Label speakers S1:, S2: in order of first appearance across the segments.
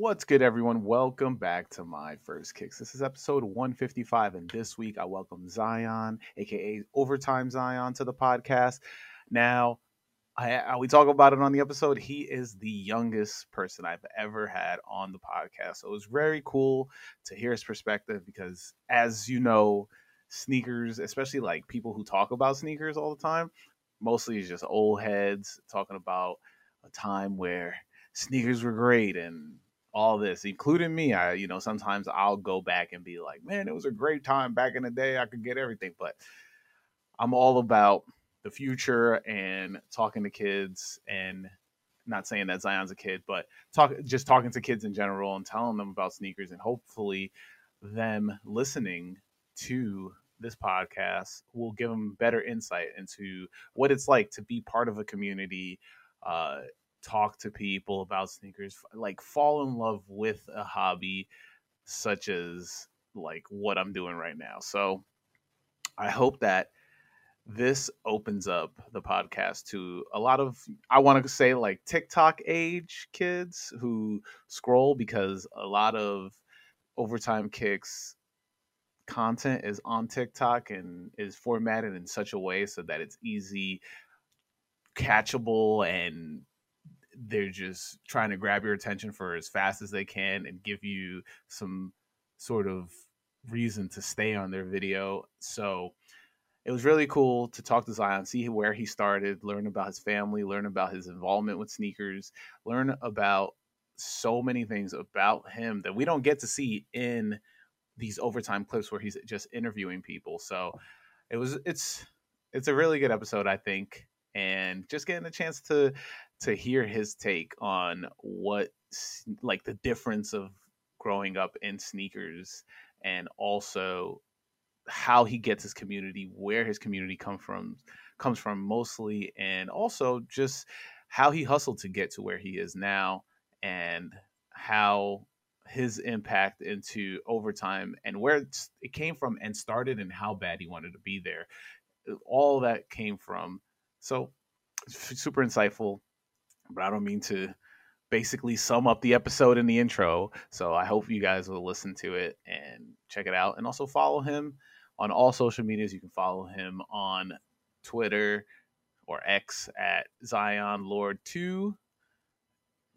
S1: What's good, everyone? Welcome back to my first kicks. This is episode 155, and this week I welcome Zion, aka Overtime Zion, to the podcast. Now, I, I, we talk about it on the episode. He is the youngest person I've ever had on the podcast, so it was very cool to hear his perspective because, as you know, sneakers, especially like people who talk about sneakers all the time, mostly is just old heads talking about a time where sneakers were great and all this, including me. I, you know, sometimes I'll go back and be like, man, it was a great time back in the day. I could get everything, but I'm all about the future and talking to kids and not saying that Zion's a kid, but talk just talking to kids in general and telling them about sneakers and hopefully them listening to this podcast will give them better insight into what it's like to be part of a community, uh, talk to people about sneakers, like fall in love with a hobby such as like what I'm doing right now. So I hope that this opens up the podcast to a lot of I want to say like TikTok age kids who scroll because a lot of overtime kicks content is on TikTok and is formatted in such a way so that it's easy catchable and they're just trying to grab your attention for as fast as they can and give you some sort of reason to stay on their video. So it was really cool to talk to Zion, see where he started, learn about his family, learn about his involvement with sneakers, learn about so many things about him that we don't get to see in these overtime clips where he's just interviewing people. So it was it's it's a really good episode, I think, and just getting a chance to to hear his take on what like the difference of growing up in sneakers and also how he gets his community, where his community comes from, comes from mostly, and also just how he hustled to get to where he is now, and how his impact into overtime and where it came from and started, and how bad he wanted to be there. All that came from. So super insightful, but I don't mean to basically sum up the episode in the intro. So I hope you guys will listen to it and check it out and also follow him on all social medias. You can follow him on Twitter or X at Zion Lord 2.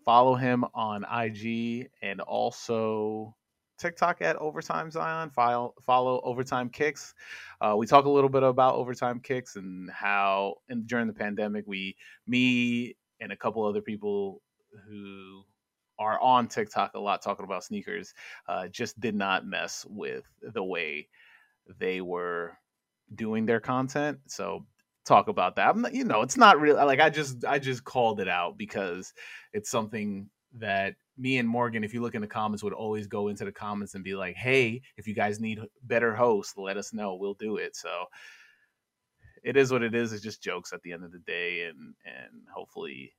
S1: Follow him on IG and also TikTok at Overtime Zion. Follow, follow Overtime Kicks. Uh, we talk a little bit about Overtime Kicks and how, during the pandemic, we, me and a couple other people who are on TikTok a lot talking about sneakers, uh, just did not mess with the way they were doing their content. So talk about that. Not, you know, it's not real. Like I just I just called it out because it's something that me and Morgan, if you look in the comments, would always go into the comments and be like, "Hey, if you guys need better hosts, let us know. We'll do it." So it is what it is. It's just jokes at the end of the day, and and hopefully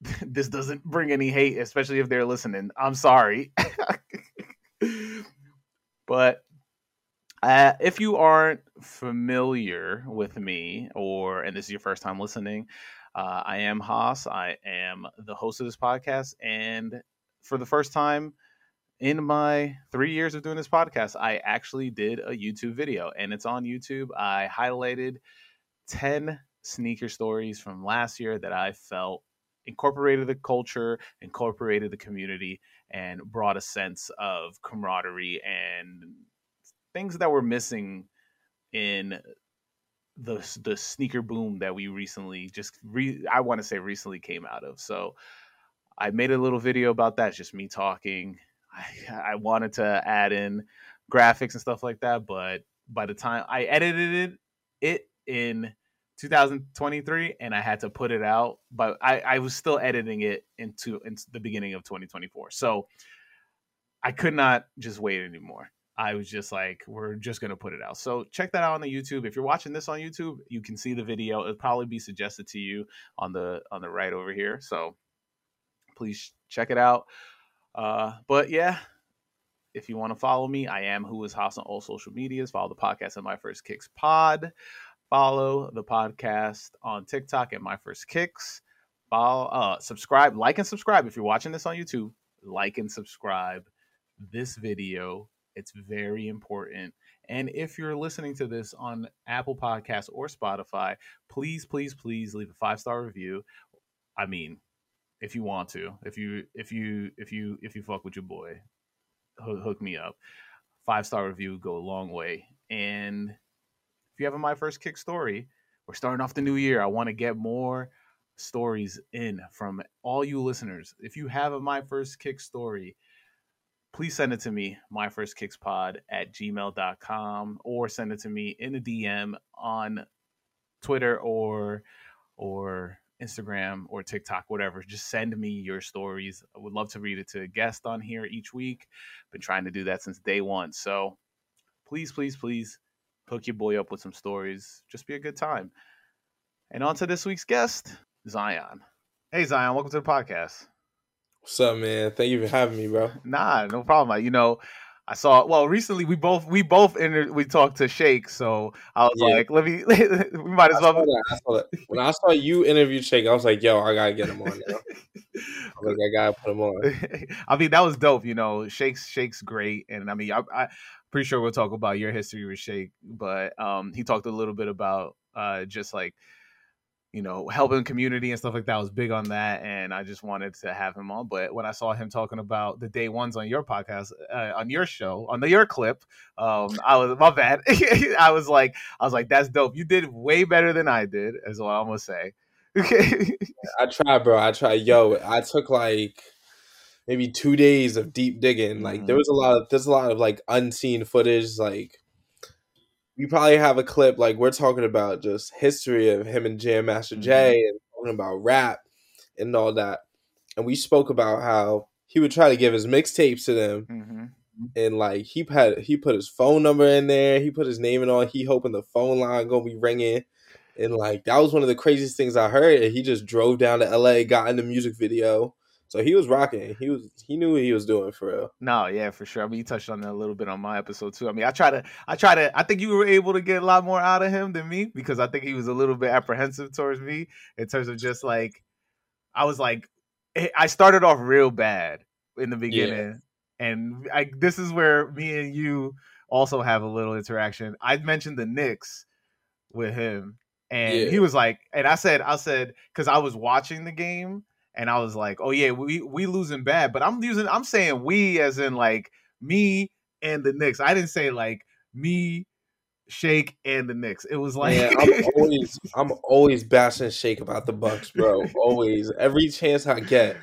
S1: this doesn't bring any hate, especially if they're listening. I'm sorry, but uh, if you aren't familiar with me, or and this is your first time listening, uh, I am Haas. I am the host of this podcast, and for the first time in my three years of doing this podcast, I actually did a YouTube video, and it's on YouTube. I highlighted ten sneaker stories from last year that I felt incorporated the culture, incorporated the community, and brought a sense of camaraderie and things that were missing in the the sneaker boom that we recently just re, I want to say recently came out of. So I made a little video about that, just me talking. I, I wanted to add in graphics and stuff like that, but by the time I edited it, it in 2023 and I had to put it out, but I, I was still editing it into, into the beginning of 2024. So I could not just wait anymore. I was just like, we're just gonna put it out. So check that out on the YouTube. If you're watching this on YouTube, you can see the video. It'll probably be suggested to you on the on the right over here. So please check it out. Uh, but yeah, if you want to follow me, I am who is Haas on all social medias. Follow the podcast at My First Kicks Pod. Follow the podcast on TikTok at My First Kicks. Follow, uh, subscribe, like, and subscribe if you're watching this on YouTube like and subscribe this video. It's very important. And if you're listening to this on Apple Podcasts or Spotify, please, please, please leave a five star review. I mean, if you want to, if you if you if you if you fuck with your boy, hook, me up. Five star review go a long way. And if you have a my first kick story, we're starting off the new year. I want to get more stories in from all you listeners. If you have a my first kick story, please send it to me, my first kicks pod at gmail.com, or send it to me in a DM on Twitter or or Instagram or TikTok, whatever. Just send me your stories. I would love to read it to a guest on here each week. Been trying to do that since day one. So please, please, please hook your boy up with some stories. Just be a good time. And on to this week's guest, Zion. Hey Zion, welcome to the podcast.
S2: What's up, man? Thank you for having me, bro.
S1: Nah, no problem. You know, I saw. Well, recently we both we both inter- we talked to Shake, so I was yeah. like, let me. we might as well.
S2: I I when I saw you interview Shake, I was like, yo, I gotta get him on. Now. I like, I gotta put him on.
S1: I mean, that was dope. You know, Shake's Shake's great, and I mean, I, I pretty sure we'll talk about your history with Shake, but um, he talked a little bit about uh, just like you know, helping community and stuff like that. I was big on that, and I just wanted to have him on. But when I saw him talking about the day ones on your podcast, uh, on your show, on the your clip, um, I was my bad. I was like, I was like, that's dope. You did way better than I did, is what I'm gonna say.
S2: Okay. I tried, bro. I tried. Yo, I took like maybe two days of deep digging. Like mm-hmm. there was a lot of there's a lot of like unseen footage, like we probably have a clip like we're talking about just history of him and Jam Master mm-hmm. Jay and talking about rap and all that. And we spoke about how he would try to give his mixtapes to them. Mm-hmm. And like he had he put his phone number in there, he put his name in all. he hoping the phone line gonna be ringing. And like that was one of the craziest things I heard. And he just drove down to LA, got in the music video, so he was rocking. He was he knew what he was doing for real.
S1: No, yeah, for sure. I mean, you touched on that a little bit on my episode too. I mean, I try to I try to I think you were able to get a lot more out of him than me because I think he was a little bit apprehensive towards me in terms of just like I was like eh, I started off real bad in the beginning. Yeah. And I this is where me and you also have a little interaction. I mentioned the Knicks with him and yeah. he was like and I said I said cuz I was watching the game and I was like, "Oh yeah, we we losing bad," but I'm using I'm saying we as in like me and the Knicks. I didn't say like me, Shake, and the Knicks. It was like
S2: yeah, I'm always I'm always bashing Shake about the Bucks, bro. always, every chance I get,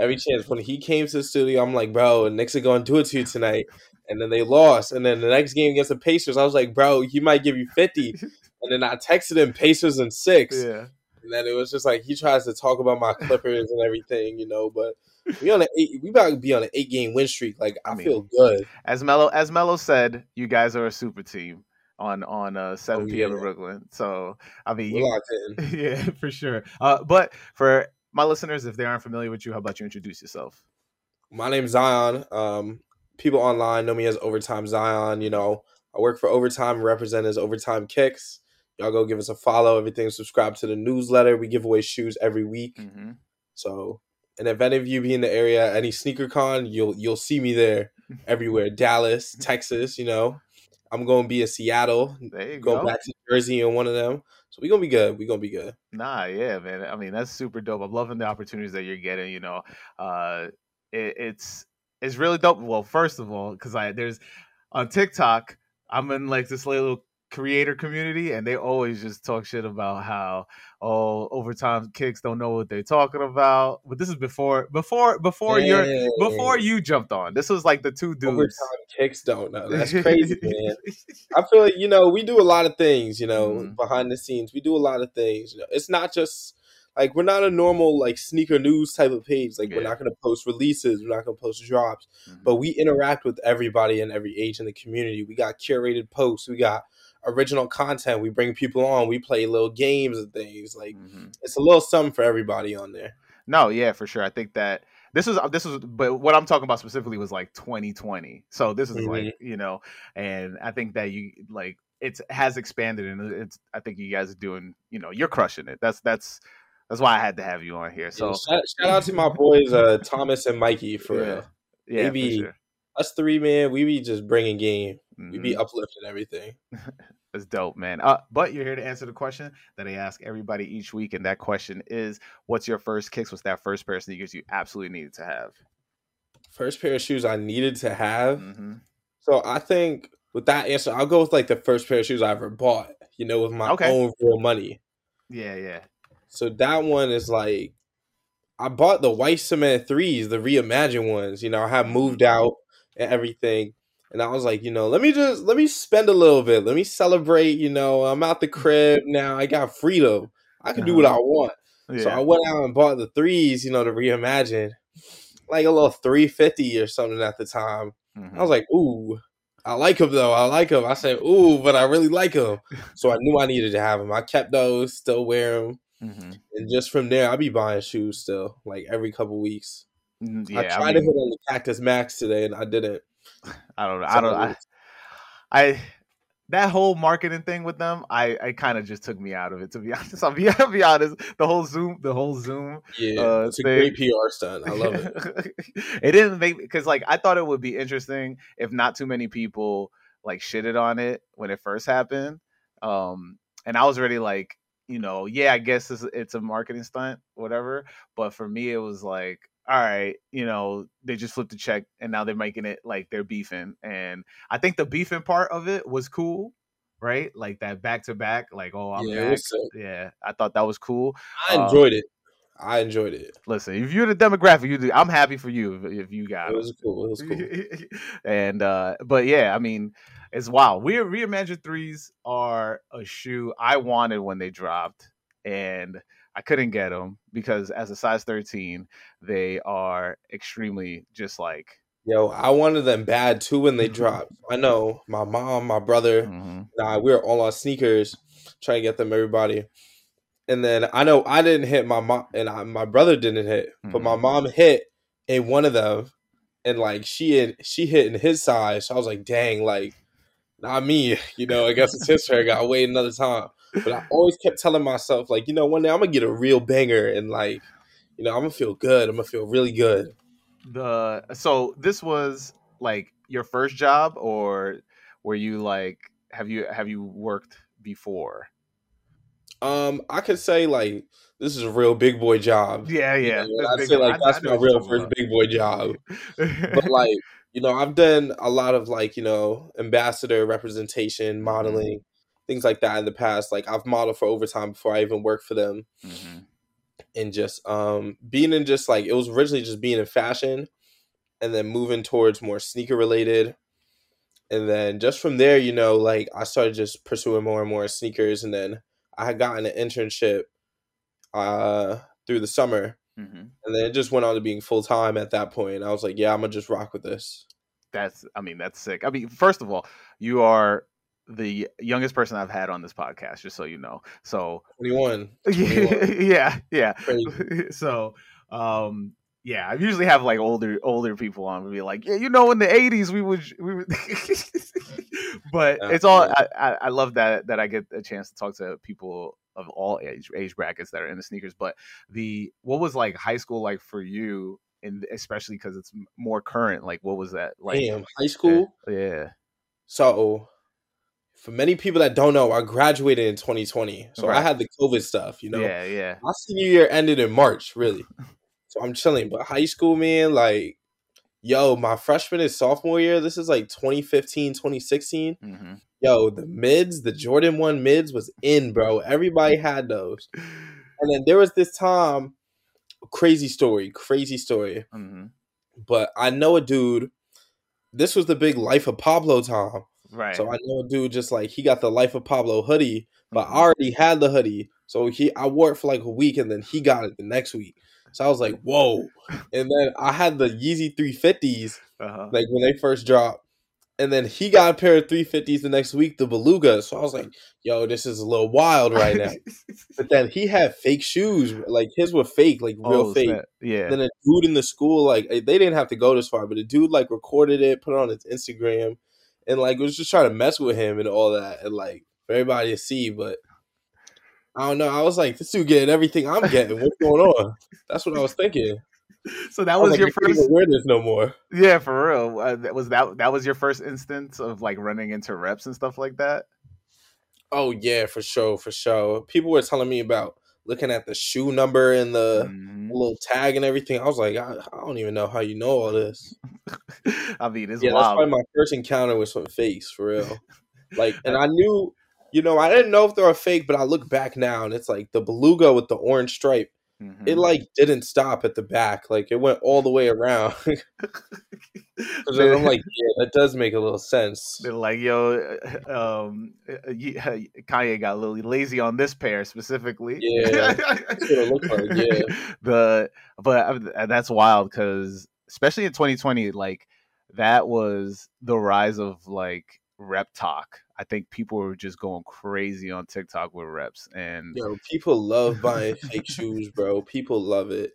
S2: every chance when he came to the studio, I'm like, "Bro, Knicks are going to do it to you tonight." And then they lost, and then the next game against the Pacers, I was like, "Bro, he might give you 50." And then I texted him Pacers and six. Yeah. And then it was just like he tries to talk about my Clippers and everything, you know. But we on an eight, we about to be on an eight game win streak. Like I, I mean, feel good.
S1: As Mello as Mello said, you guys are a super team on on uh, 7 oh, p.m. in Brooklyn. So I mean, you, yeah, for sure. Uh, but for my listeners, if they aren't familiar with you, how about you introduce yourself?
S2: My name's Zion. Um, people online know me as Overtime Zion. You know, I work for Overtime, represent as Overtime Kicks. Y'all go give us a follow, everything. Subscribe to the newsletter. We give away shoes every week. Mm-hmm. So, and if any of you be in the area, any sneaker con, you'll you'll see me there everywhere. Dallas, Texas, you know. I'm gonna be in Seattle.
S1: There you
S2: go. back to Jersey in one of them. So we're gonna be good. We're gonna be good.
S1: Nah, yeah, man. I mean, that's super dope. I'm loving the opportunities that you're getting. You know, uh, it, it's it's really dope. Well, first of all, because I there's on TikTok, I'm in like this little creator community and they always just talk shit about how oh overtime kicks don't know what they're talking about. But this is before before before you before you jumped on. This was like the two dudes.
S2: Overtime kicks don't know. That's crazy man. I feel like you know we do a lot of things you know mm-hmm. behind the scenes. We do a lot of things you know. It's not just like we're not a normal like sneaker news type of page. Like yeah. we're not going to post releases. We're not going to post drops. Mm-hmm. but we interact with everybody and every age in the community. We got curated posts. We got original content. We bring people on. We play little games and things. Like mm-hmm. it's a little something for everybody on there.
S1: No, yeah, for sure. I think that this is this is, but what I'm talking about specifically was like 2020. So this is mm-hmm. like you know, and I think that you like it has expanded and it's. I think you guys are doing. You know, you're crushing it. That's that's That's why I had to have you on here. So
S2: yeah, shout, shout, out to my boys uh, Thomas and Mikey for
S1: yeah,
S2: real.
S1: yeah, be, sure.
S2: us three man. We be just bringing game. Mm-hmm. We be mm-hmm. uplifting everything.
S1: That's dope, man. Uh, but you're here to answer the question that I ask everybody each week, and that question is, "What's your first kicks? What's that first pair of sneakers you absolutely needed to have?"
S2: First pair of shoes I needed to have. Mm-hmm. So I think with that answer, I'll go with like the first pair of shoes I ever bought. You know, with my okay. own real money.
S1: Yeah, yeah.
S2: So that one is like I bought the white cement threes, the reimagined ones. You know, I had moved mm-hmm. out and everything. And I was like, you know, let me just let me spend a little bit. Let me celebrate. You know, I'm out the crib now. I got freedom. I can do what uh-huh. I want. Yeah. So I went out and bought the threes. You know, to reimagine, like a little three fifty or something at the time. Mm-hmm. I was like, ooh, I like him though. I like him. I said, ooh, but I really like him. So I knew I needed to have him. I kept those, still wear them. Mm-hmm. And just from there, I'll be buying shoes still, like every couple weeks. Mm, yeah, I tried I mean, to hit on the Cactus Max today, and I didn't.
S1: I don't know. I don't. I, I that whole marketing thing with them, I, I kind of just took me out of it. To be honest, I'll be, I'll be honest. The whole Zoom, the whole Zoom,
S2: yeah, uh, it's thing, a great PR stunt. I love it.
S1: it didn't make because like I thought it would be interesting if not too many people like shitted on it when it first happened. Um, and I was already like, you know, yeah, I guess it's, it's a marketing stunt, whatever. But for me, it was like, all right, you know, they just flipped the check and now they're making it like they're beefing. And I think the beefing part of it was cool, right? Like that back to back, like, oh, I'm yeah, back. Yeah, I thought that was cool.
S2: I enjoyed um, it. I enjoyed it.
S1: Listen, if you're the demographic, you do, I'm happy for you if, if you got
S2: it. was cool. It was cool.
S1: and uh, but yeah, I mean, it's wild. We reimagined threes are a shoe I wanted when they dropped, and I couldn't get them because as a size 13, they are extremely just like.
S2: Yo, I wanted them bad too when they dropped. I know my mom, my brother, mm-hmm. nah, we were all on sneakers trying to get them everybody. And then I know I didn't hit my mom, and I, my brother didn't hit, mm-hmm. but my mm-hmm. mom hit in one of them, and like she had she hit in his size. So I was like, dang, like not me. You know, I guess it's his turn. I gotta wait another time. But I always kept telling myself, like, you know, one day I'm gonna get a real banger and like, you know, I'm gonna feel good. I'm gonna feel really good.
S1: The so this was like your first job or were you like have you have you worked before?
S2: Um, I could say like this is a real big boy job.
S1: Yeah, yeah.
S2: You know, I say like that's my real first about. big boy job. but like, you know, I've done a lot of like, you know, ambassador representation, mm-hmm. modeling, things like that in the past. Like I've modeled for overtime before I even worked for them. Mm-hmm. And just um being in just like it was originally just being in fashion and then moving towards more sneaker related. And then just from there, you know, like I started just pursuing more and more sneakers and then I had gotten an internship uh through the summer. Mm-hmm. And then it just went on to being full time at that point. I was like, yeah, I'm gonna just rock with this.
S1: That's I mean, that's sick. I mean, first of all, you are the youngest person I've had on this podcast, just so you know. So
S2: 21.
S1: 21. yeah, yeah. so um yeah, I usually have like older older people on and be like, yeah, you know, in the '80s we would, we would. but it's all. I, I love that that I get a chance to talk to people of all age age brackets that are in the sneakers. But the what was like high school like for you, and especially because it's more current. Like, what was that like?
S2: Damn, high school.
S1: Yeah.
S2: So for many people that don't know, I graduated in 2020. So right. I had the COVID stuff, you know?
S1: Yeah, yeah.
S2: My senior year ended in March, really. so I'm chilling. But high school, man, like, yo, my freshman and sophomore year, this is like 2015, 2016. Mm-hmm. Yo, the mids, the Jordan 1 mids was in, bro. Everybody had those. And then there was this time, crazy story, crazy story. Mm-hmm. But I know a dude, this was the big life of Pablo time.
S1: Right.
S2: So I know a dude just like he got the Life of Pablo hoodie, but mm-hmm. I already had the hoodie. So he I wore it for like a week and then he got it the next week. So I was like, whoa. And then I had the Yeezy 350s, uh-huh. like when they first dropped. And then he got a pair of 350s the next week, the Beluga. So I was like, yo, this is a little wild right now. but then he had fake shoes. Like his were fake, like real oh, fake.
S1: Yeah.
S2: Then a dude in the school, like they didn't have to go this far, but a dude like recorded it, put it on his Instagram and like was just trying to mess with him and all that, and like for everybody to see. But I don't know. I was like, this dude getting everything I'm getting. What's going on? That's what I was thinking.
S1: So that was, was like, your first.
S2: This no more.
S1: Yeah, for real. Uh, that was that. That was your first instance of like running into reps and stuff like that.
S2: Oh yeah, for sure, for sure. People were telling me about looking at the shoe number and the mm-hmm. little tag and everything. I was like, I, I, don't even know how you know all this.
S1: I mean, it's
S2: yeah.
S1: wild.
S2: That's probably my first encounter with some fakes for real. Like, and I knew, you know, I didn't know if they were fake, but I look back now and it's like the beluga with the orange stripe. Mm-hmm. It like didn't stop at the back, like it went all the way around. I'm like, yeah, that does make a little sense.
S1: They're like, yo, uh, um, uh, Kanye got a little lazy on this pair specifically.
S2: Yeah, that's what it looked like. Yeah,
S1: the but uh, that's wild because especially in 2020, like that was the rise of like rep talk. I think people were just going crazy on TikTok with reps, and
S2: yo, people love buying fake shoes, bro. People love it,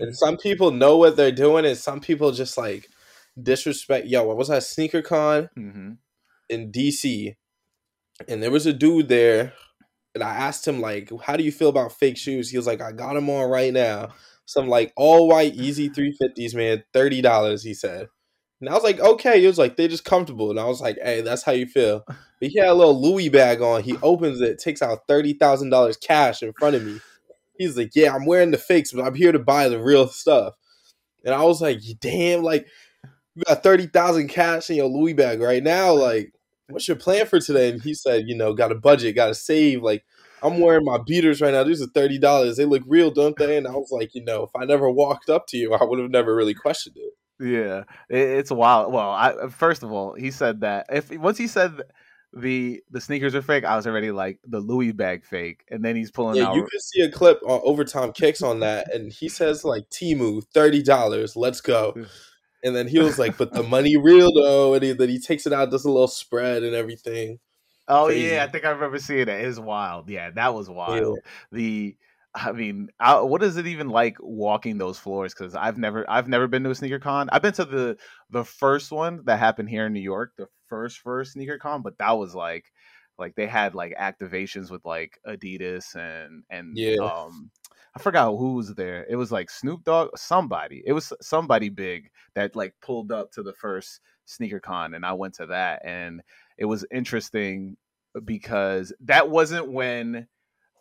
S2: and some people know what they're doing, and some people just like disrespect. Yo, what was that sneaker con mm-hmm. in DC? And there was a dude there, and I asked him like, "How do you feel about fake shoes?" He was like, "I got them on right now." Some like all white Yeezy 350s, man, thirty dollars. He said. And I was like, okay. It was like, they're just comfortable. And I was like, hey, that's how you feel. But he had a little Louis bag on. He opens it, takes out thirty thousand dollars cash in front of me. He's like, yeah, I'm wearing the fakes, but I'm here to buy the real stuff. And I was like, damn, like you got thirty thousand cash in your Louis bag right now. Like, what's your plan for today? And he said, you know, got a budget, got to save. Like, I'm wearing my beaters right now. These are thirty dollars. They look real, don't they? And I was like, you know, if I never walked up to you, I would have never really questioned it.
S1: Yeah, it, it's wild. Well, I uh, first of all, he said that if once he said the the sneakers are fake, I was already like the Louis bag fake, and then he's pulling
S2: yeah,
S1: out.
S2: you can see a clip on Overtime Kicks on that, and he says like Temu thirty dollars, let's go. And then he was like, "But the money real though," and he, then he takes it out, does a little spread and everything.
S1: Oh Crazy. yeah, I think I remember seeing it. It's wild. Yeah, that was wild. Yeah. The I mean, I, what is it even like walking those floors? Because I've never, I've never been to a sneaker con. I've been to the the first one that happened here in New York, the first first sneaker con, but that was like, like they had like activations with like Adidas and and
S2: yeah.
S1: um, I forgot who was there. It was like Snoop Dogg, somebody. It was somebody big that like pulled up to the first sneaker con, and I went to that, and it was interesting because that wasn't when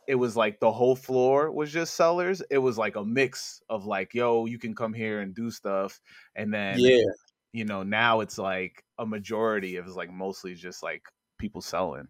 S1: it was like the whole floor was just sellers. It was like a mix of like, yo, you can come here and do stuff, and then
S2: yeah,
S1: you know, now it's like a majority of it's like mostly just like people selling.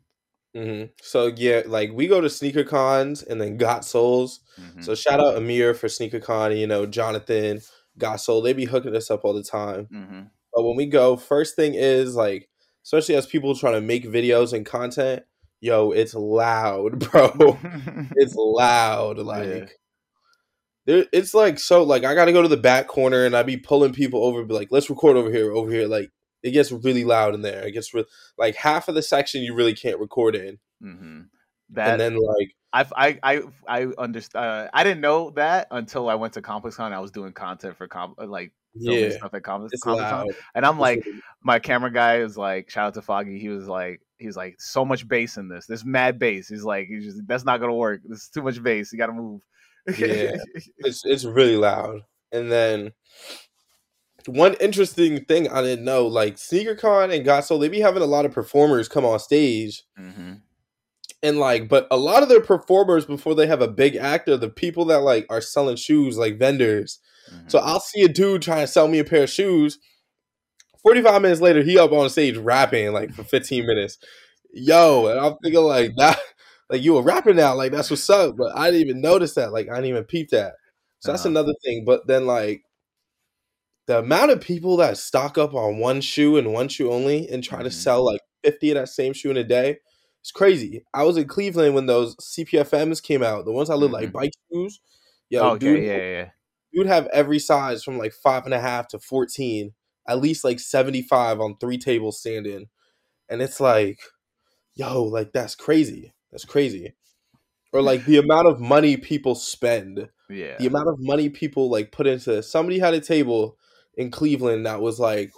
S2: Mm-hmm. So yeah, like we go to sneaker cons and then Got Soles. Mm-hmm. So shout out Amir for sneaker con. You know, Jonathan Got Sole. They be hooking us up all the time. Mm-hmm. But when we go, first thing is like, especially as people trying to make videos and content yo, it's loud, bro. it's loud. Like yeah. there it's like so like I gotta go to the back corner and I be pulling people over, be like, let's record over here, over here. Like it gets really loud in there. It gets re- like half of the section you really can't record in. Mm-hmm. That, and then like
S1: I've, I I I understand. Uh, I didn't know that until I went to ComplexCon. I was doing content for comp like yeah stuff at Complex, ComplexCon, and I'm like, my camera guy is like, shout out to Foggy. He was like, he's like, so much bass in this. This mad bass. He's like, he's just that's not gonna work. There's too much bass. You got to move.
S2: yeah, it's it's really loud. And then one interesting thing I didn't know, like SneakerCon and Got Sole, they be having a lot of performers come on stage. Mm-hmm and like but a lot of their performers before they have a big act are the people that like are selling shoes like vendors mm-hmm. so i'll see a dude trying to sell me a pair of shoes 45 minutes later he up on stage rapping like for 15 minutes yo and i'm thinking like that like you a rapper now like that's what's up but i didn't even notice that like i didn't even peep that so that's uh-huh. another thing but then like the amount of people that stock up on one shoe and one shoe only and try mm-hmm. to sell like 50 of that same shoe in a day it's crazy. I was in Cleveland when those CPFMs came out. The ones that look mm-hmm. like bike shoes.
S1: Yo, okay, dude, yeah, yeah.
S2: You'd have every size from like five and a half to fourteen, at least like seventy five on three tables standing, and it's like, yo, like that's crazy. That's crazy. Or like the amount of money people spend.
S1: Yeah.
S2: The amount of money people like put into. this. Somebody had a table in Cleveland that was like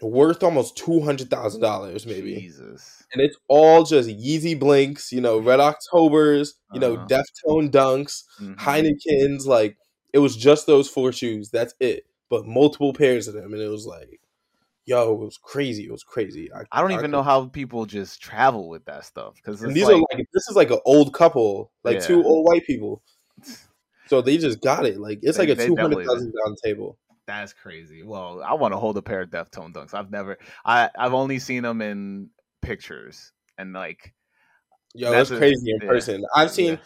S2: worth almost two hundred thousand dollars, maybe.
S1: Jesus.
S2: And it's all just Yeezy Blinks, you know, Red Octobers, you know,
S1: Uh-huh.
S2: Deftone Dunks,
S1: Mhm.
S2: Heinekens. Like it was just those four shoes. That's it. But multiple pairs of them, and it was like, yo, it was crazy. It was crazy.
S1: I don't even know how people just travel with that stuff because
S2: these are like this is like an old couple, like
S1: Yeah.
S2: two old white people. So they just got it. Like it's
S1: They-
S2: like a two
S1: definitely
S2: down table.
S1: That's crazy. Well, I want to hold a pair of Deftone Dunks. I've never, I, I've only seen them in pictures and like,
S2: Yo,
S1: That's
S2: it's
S1: a-
S2: crazy in
S1: yeah.
S2: person. I've seen.
S1: yeah.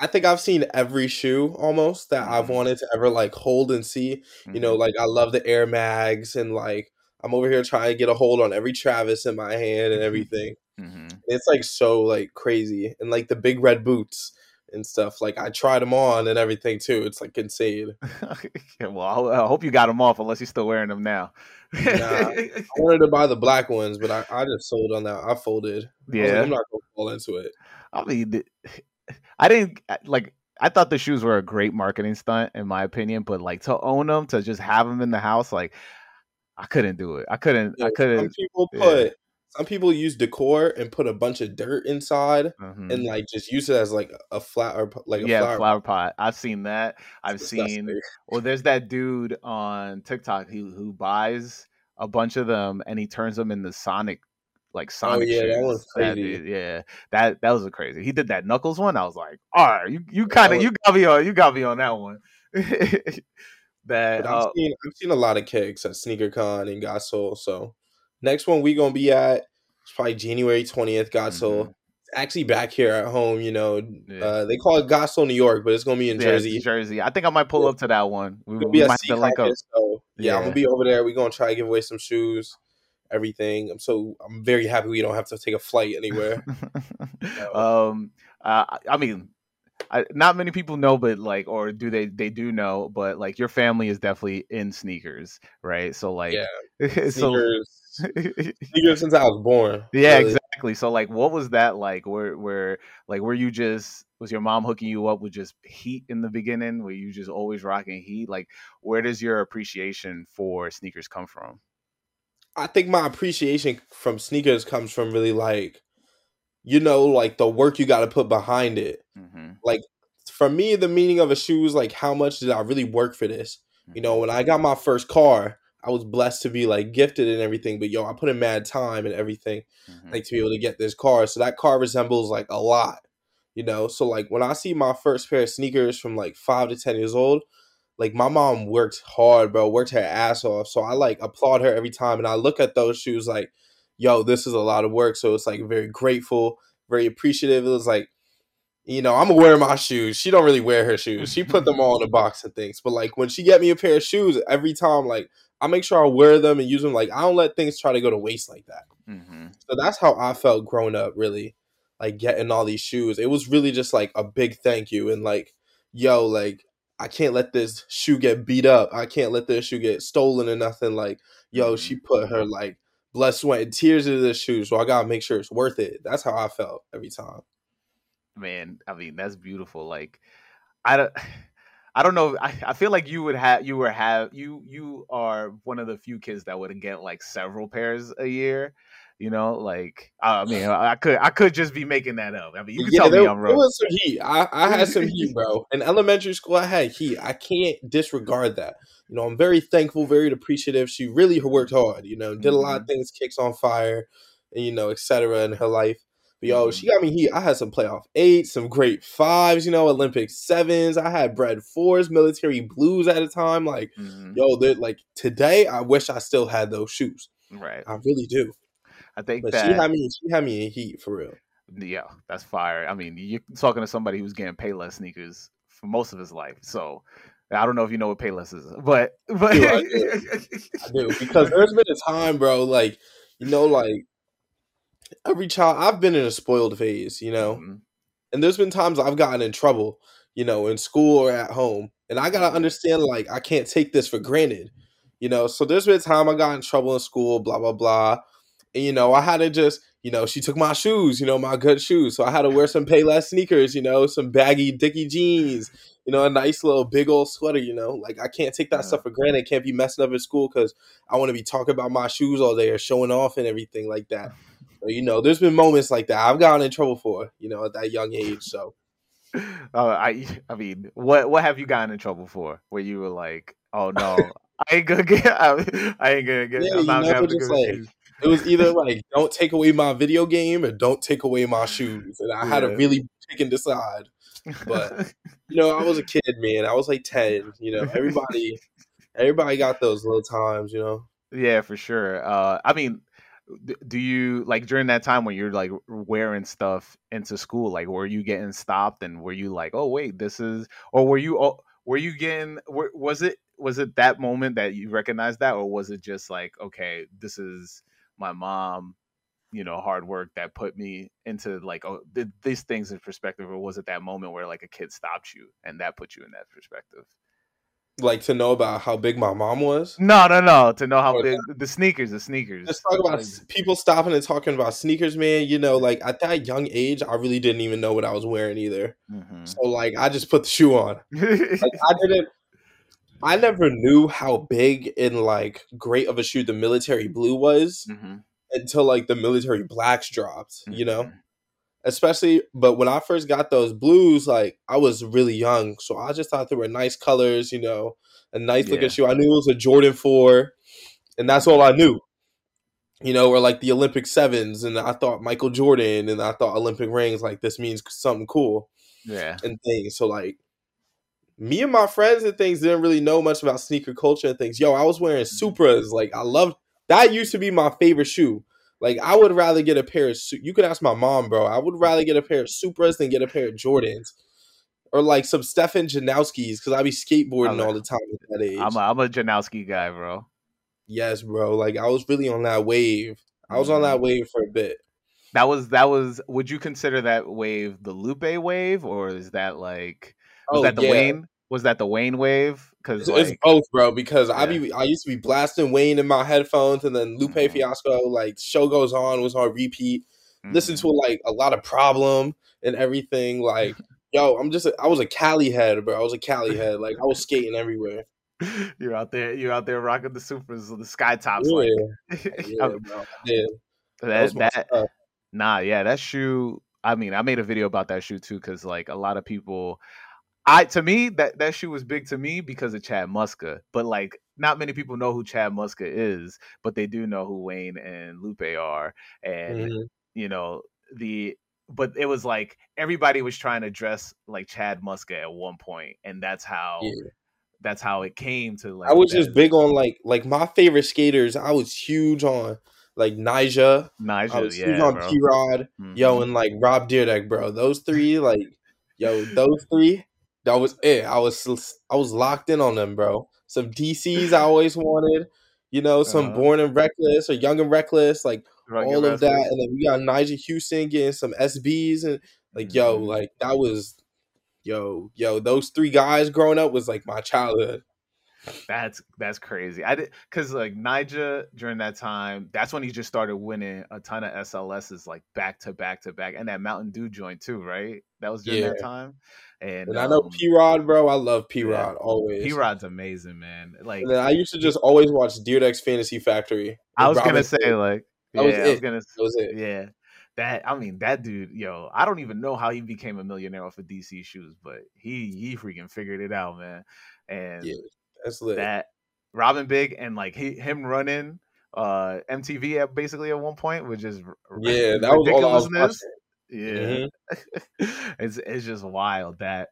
S2: I think I've seen every shoe almost that I've
S1: Mhm.
S2: wanted to ever like hold and see. You know,
S1: Mhm.
S2: like I love the Air Mags and like I'm over here trying to get a hold on every Travis in my hand and everything.
S1: Mhm.
S2: It's like so like crazy and like the big red boots and stuff. Like I tried them on and everything too. It's like insane.
S1: yeah, well, I, I hope you got them off unless you're still wearing them now.
S2: I wanted to buy the black ones, but I, I just sold on that. I folded. I like,
S1: yeah.
S2: I'm not gonna fall into it.
S1: I mean, I didn't like. I thought the shoes were a great marketing stunt, in my opinion. But like to own them, to just have them in the house, like I couldn't do it. I couldn't. I couldn't.
S2: people
S1: yeah.
S2: put some people use decor and put a bunch of dirt inside
S1: mhm.
S2: and like just use it as like a flat or like a
S1: yeah,
S2: flower.
S1: flower pot. I've seen that. I've
S2: It's
S1: seen.
S2: disgusting.
S1: Well, there's that dude on TikTok who who buys a bunch of them and he turns them into Sonic, like Sonic
S2: Oh, yeah, that
S1: shoes.
S2: one's crazy.
S1: dude- yeah, that that was a crazy. He did that Knuckles one. I was like, all right, you you kind of you got me on you got me on that one. that
S2: I've
S1: uh,
S2: seen I've seen a lot of kicks at SneakerCon and Soul. So next one we gonna be at is probably January twentieth. Soul.
S1: Mhm.
S2: Actually back here at home. You know,
S1: Yeah.
S2: uh, they call it Got New York, but it's gonna be in
S1: yeah,
S2: Jersey.
S1: Jersey. I think I might pull
S2: Yeah.
S1: up to that one. We, we might
S2: C
S1: have to link up.
S2: so yeah, I'm gonna be over there. We're gonna try to give away some shoes, everything. I'm so I'm very happy we don't have to take a flight anywhere.
S1: um, uh, I- mean, I, not many people know, but like, or do they? They do know, but like, your family is definitely in sneakers, right? So like,
S2: yeah,
S1: so
S2: sneakers, sneakers since I was born.
S1: yeah,
S2: really.
S1: exactly. So like, what was that like? Where where like were you just was your mom hooking you up with just heat in the beginning? Were you just always rocking heat? Like, where does your appreciation for sneakers come from?
S2: I think my appreciation from sneakers comes from really like, you know, like the work you got to put behind it.
S1: Mm-hmm.
S2: Like for me, the meaning of a shoe is like how much did I really work for this? You know, when I got my first car, I was blessed to be like gifted and everything, but yo, I put in mad time and everything
S1: Mhm.
S2: like to be able to get this car. So that car resembles like a lot, you know. So like when I see my first pair of sneakers from like five to ten years old, like my mom worked hard, bro, worked her ass off. So I like applaud her every time, and I look at those shoes like, yo, this is a lot of work. So it's like very grateful, very appreciative. It was like. You know, I'm wearing my shoes. She don't really wear her shoes. She put them all in a box and things. But like when she get me a pair of shoes, every time like I make sure I wear them and use them. Like I don't let things try to go to waste like that.
S1: Mhm.
S2: So that's how I felt growing up, really, like getting all these shoes. It was really just like a big thank you and like, yo, like I can't let this shoe get beat up. I can't let this shoe get stolen or nothing. Like, yo, she mm-hmm. put her like blood, sweat, and tears into this shoe, so I gotta make sure it's worth it. That's how I felt every time.
S1: man i mean that's beautiful like i don't i don't know i, I feel like you would have you were have you you are one of the few kids that would get like several pairs a year you know like i mean i, could i could just be making that up i mean you can tell
S2: there,
S1: me i'm wrong.
S2: there was some heat. I, I had some heat, bro. In elementary school, I had heat. I can't disregard that. You know, I'm very thankful, very appreciative. She really worked hard. You know, did a lot of things, kicks on fire, and you know, etc. in her life. But yo, she got me heat. I had some playoff eights, some great fives. You know, Olympic sevens. I had bred fours, military blues at a time. Like,
S1: Mhm.
S2: yo, they're like today. I wish I still had those shoes.
S1: right
S2: I really do.
S1: I think
S2: But
S1: that
S2: she had me. She had me in heat for real.
S1: yeah that's fire i mean you're talking to somebody who's getting payless sneakers for most of his life so i don't know if you know what payless is but but
S2: do, I do. I do because there's been a time, bro. Like you know, like every child, I've been in a spoiled phase, you know,
S1: Mhm.
S2: and there's been times I've gotten in trouble, you know, in school or at home, and I gotta understand like I can't take this for granted, you know. So there's been a time I got in trouble in school, blah blah blah, and you know I had to just. You know, she took my shoes, you know, my good shoes. So I had to wear some Payless sneakers, you know, some baggy dicky jeans, you know, a nice little big old sweater. You know, like I can't take that stuff for granted. Can't be messing up at school because I want to be talking about my shoes all day or showing off and everything like that. But, you know, there's been moments like that I've gotten in trouble for. You know, at that young age. So.
S1: Oh, I I mean, what what have you gotten in trouble for? Where you were like, oh no, I ain't gonna get, I, I ain't gonna get. Yeah, I'm not
S2: gonna just like, it was either like, don't take away my video game or don't take away my shoes, and I yeah. had to really pick and decide. But you know, I was a kid, man. I was like ten. You know, everybody, everybody got those little times. You know.
S1: Yeah, for sure. Uh, I mean, do you like during that time when you're like wearing stuff into school like were you getting stopped and were you like oh wait this is or were you oh, were you getting were, was it was it that moment that you recognized that or was it just like okay this is my mom you know hard work that put me into like oh th- these things in perspective or was it that moment where like a kid stopped you and that put you in that perspective
S2: like to know about how big my mom was?
S1: No, no, no. To know how or big that. the sneakers, the sneakers.
S2: Let's talk about people stopping and talking about sneakers, man. You know, like at that young age, I really didn't even know what I was wearing either. Mm-hmm. So like, I just put the shoe on. like, I didn't. I never knew how big and like great of a shoe the military blue was mm-hmm. until like the military blacks dropped. Mm-hmm. You know, mm-hmm especially but when i first got those blues like i was really young so i just thought they were nice colors you know a nice yeah. looking shoe i knew it was a jordan 4 and that's all i knew you know or like the olympic sevens and i thought michael jordan and i thought olympic rings like this means something cool
S1: yeah
S2: and things so like me and my friends and things didn't really know much about sneaker culture and things yo i was wearing mm-hmm. supras like i loved that used to be my favorite shoe like I would rather get a pair of you could ask my mom, bro. I would rather get a pair of Supras than get a pair of Jordans. Or like some Stefan Janoski's because I be skateboarding all the time at that age.
S1: I'm a, I'm a Janowski guy, bro.
S2: Yes, bro. Like I was really on that wave. I was on that mm-hmm. wave for a bit.
S1: That was that was. Would you consider that wave the Lupe wave, or is that like was oh, that the yeah. Wayne? Was that the Wayne wave?
S2: Because it's, like, both, bro. Because yeah. I be I used to be blasting Wayne in my headphones, and then Lupe mm-hmm. Fiasco, like show goes on, was on repeat. Mm-hmm. Listen to like a lot of problem and everything. Like, yo, I'm just a, I was a Cali head, bro. I was a Cali head. Like I was skating everywhere.
S1: You're out there. You're out there rocking the supers, the sky tops. Yeah, like. yeah, bro. Yeah. That, that, that nah, yeah, that shoe. I mean, I made a video about that shoe too, because like a lot of people I to me that that shoe was big to me because of Chad Muska, but like not many people know who Chad Muska is, but they do know who Wayne and Lupe are, and mm-hmm. you know the. But it was like everybody was trying to dress like Chad Muska at one point, and that's how yeah. that's how it came to. Like
S2: I was that. just big on like like my favorite skaters. I was huge on like Nyjah,
S1: Nyjah, I was
S2: yeah, huge on P Rod, mm-hmm. yo, and like Rob Dyrdek, bro. Those three, like, yo, those three that was it. I was I was locked in on them, bro. Some DCs I always wanted, you know, some uh-huh. Born and Reckless or Young and Reckless, like all of that. And then we got Nyjah Huston getting some SBs and like, yo, mm-hmm. like that was, yo, yo, those three guys growing up was like my childhood.
S1: That's that's crazy. I did because like Nyjah during that time, that's when he just started winning a ton of SLSs like back to back to back, and that Mountain Dew joint too, right? That was during yeah. that time. And,
S2: and I know um, P Rod, bro. I love P Rod yeah, always.
S1: P Rod's amazing, man. Like
S2: I used to just always watch Dyrdek's Fantasy Factory.
S1: I was Robin gonna say like, yeah, was I was gonna. That was it. Yeah. That I mean, that dude, yo, I don't even know how he became a millionaire off of DC shoes, but he he freaking figured it out, man. And yeah, that's lit. That Rob and Big and like he, him running uh MTV at basically at one point, which is
S2: yeah, that was all I was watching.
S1: Yeah, mm-hmm. it's it's just wild that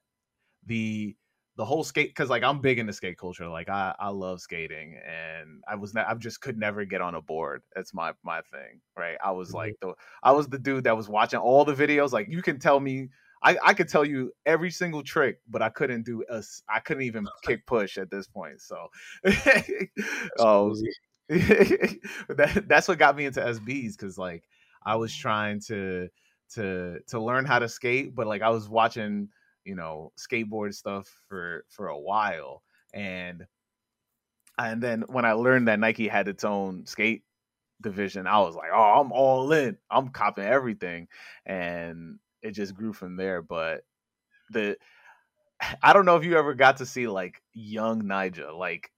S1: the the whole skate because like I'm big into skate culture. Like I I love skating, and I was not I just could never get on a board. That's my my thing, right? I was mm-hmm. like the I was the dude that was watching all the videos. Like you can tell me. I, I could tell you every single trick, but I couldn't do a, I couldn't even kick push at this point. So, oh, that, that's what got me into SBs because like I was trying to to to learn how to skate, but like I was watching, you know, skateboard stuff for for a while, and and then when I learned that Nike had its own skate division, I was like, oh, I'm all in. I'm copping everything, and it just grew from there. But the I don't know if you ever got to see like young Nyjah, like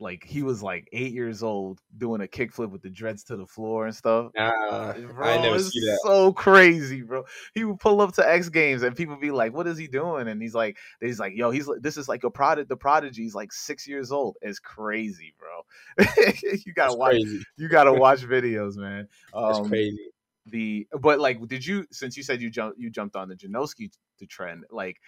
S1: like he was like eight years old doing a kickflip with the dreads to the floor and stuff.
S2: Nah, bro, I never see that.
S1: So crazy, bro. He would pull up to X Games and people be like, "What is he doing?" And he's like, "He's like, yo, he's this is like a product. The prodigy. He's like six years old. It's crazy, bro. you gotta That's watch. Crazy. You gotta watch videos, man.
S2: Um, That's crazy.
S1: The but like, did you since you said you jumped you jumped on the Janoski the trend like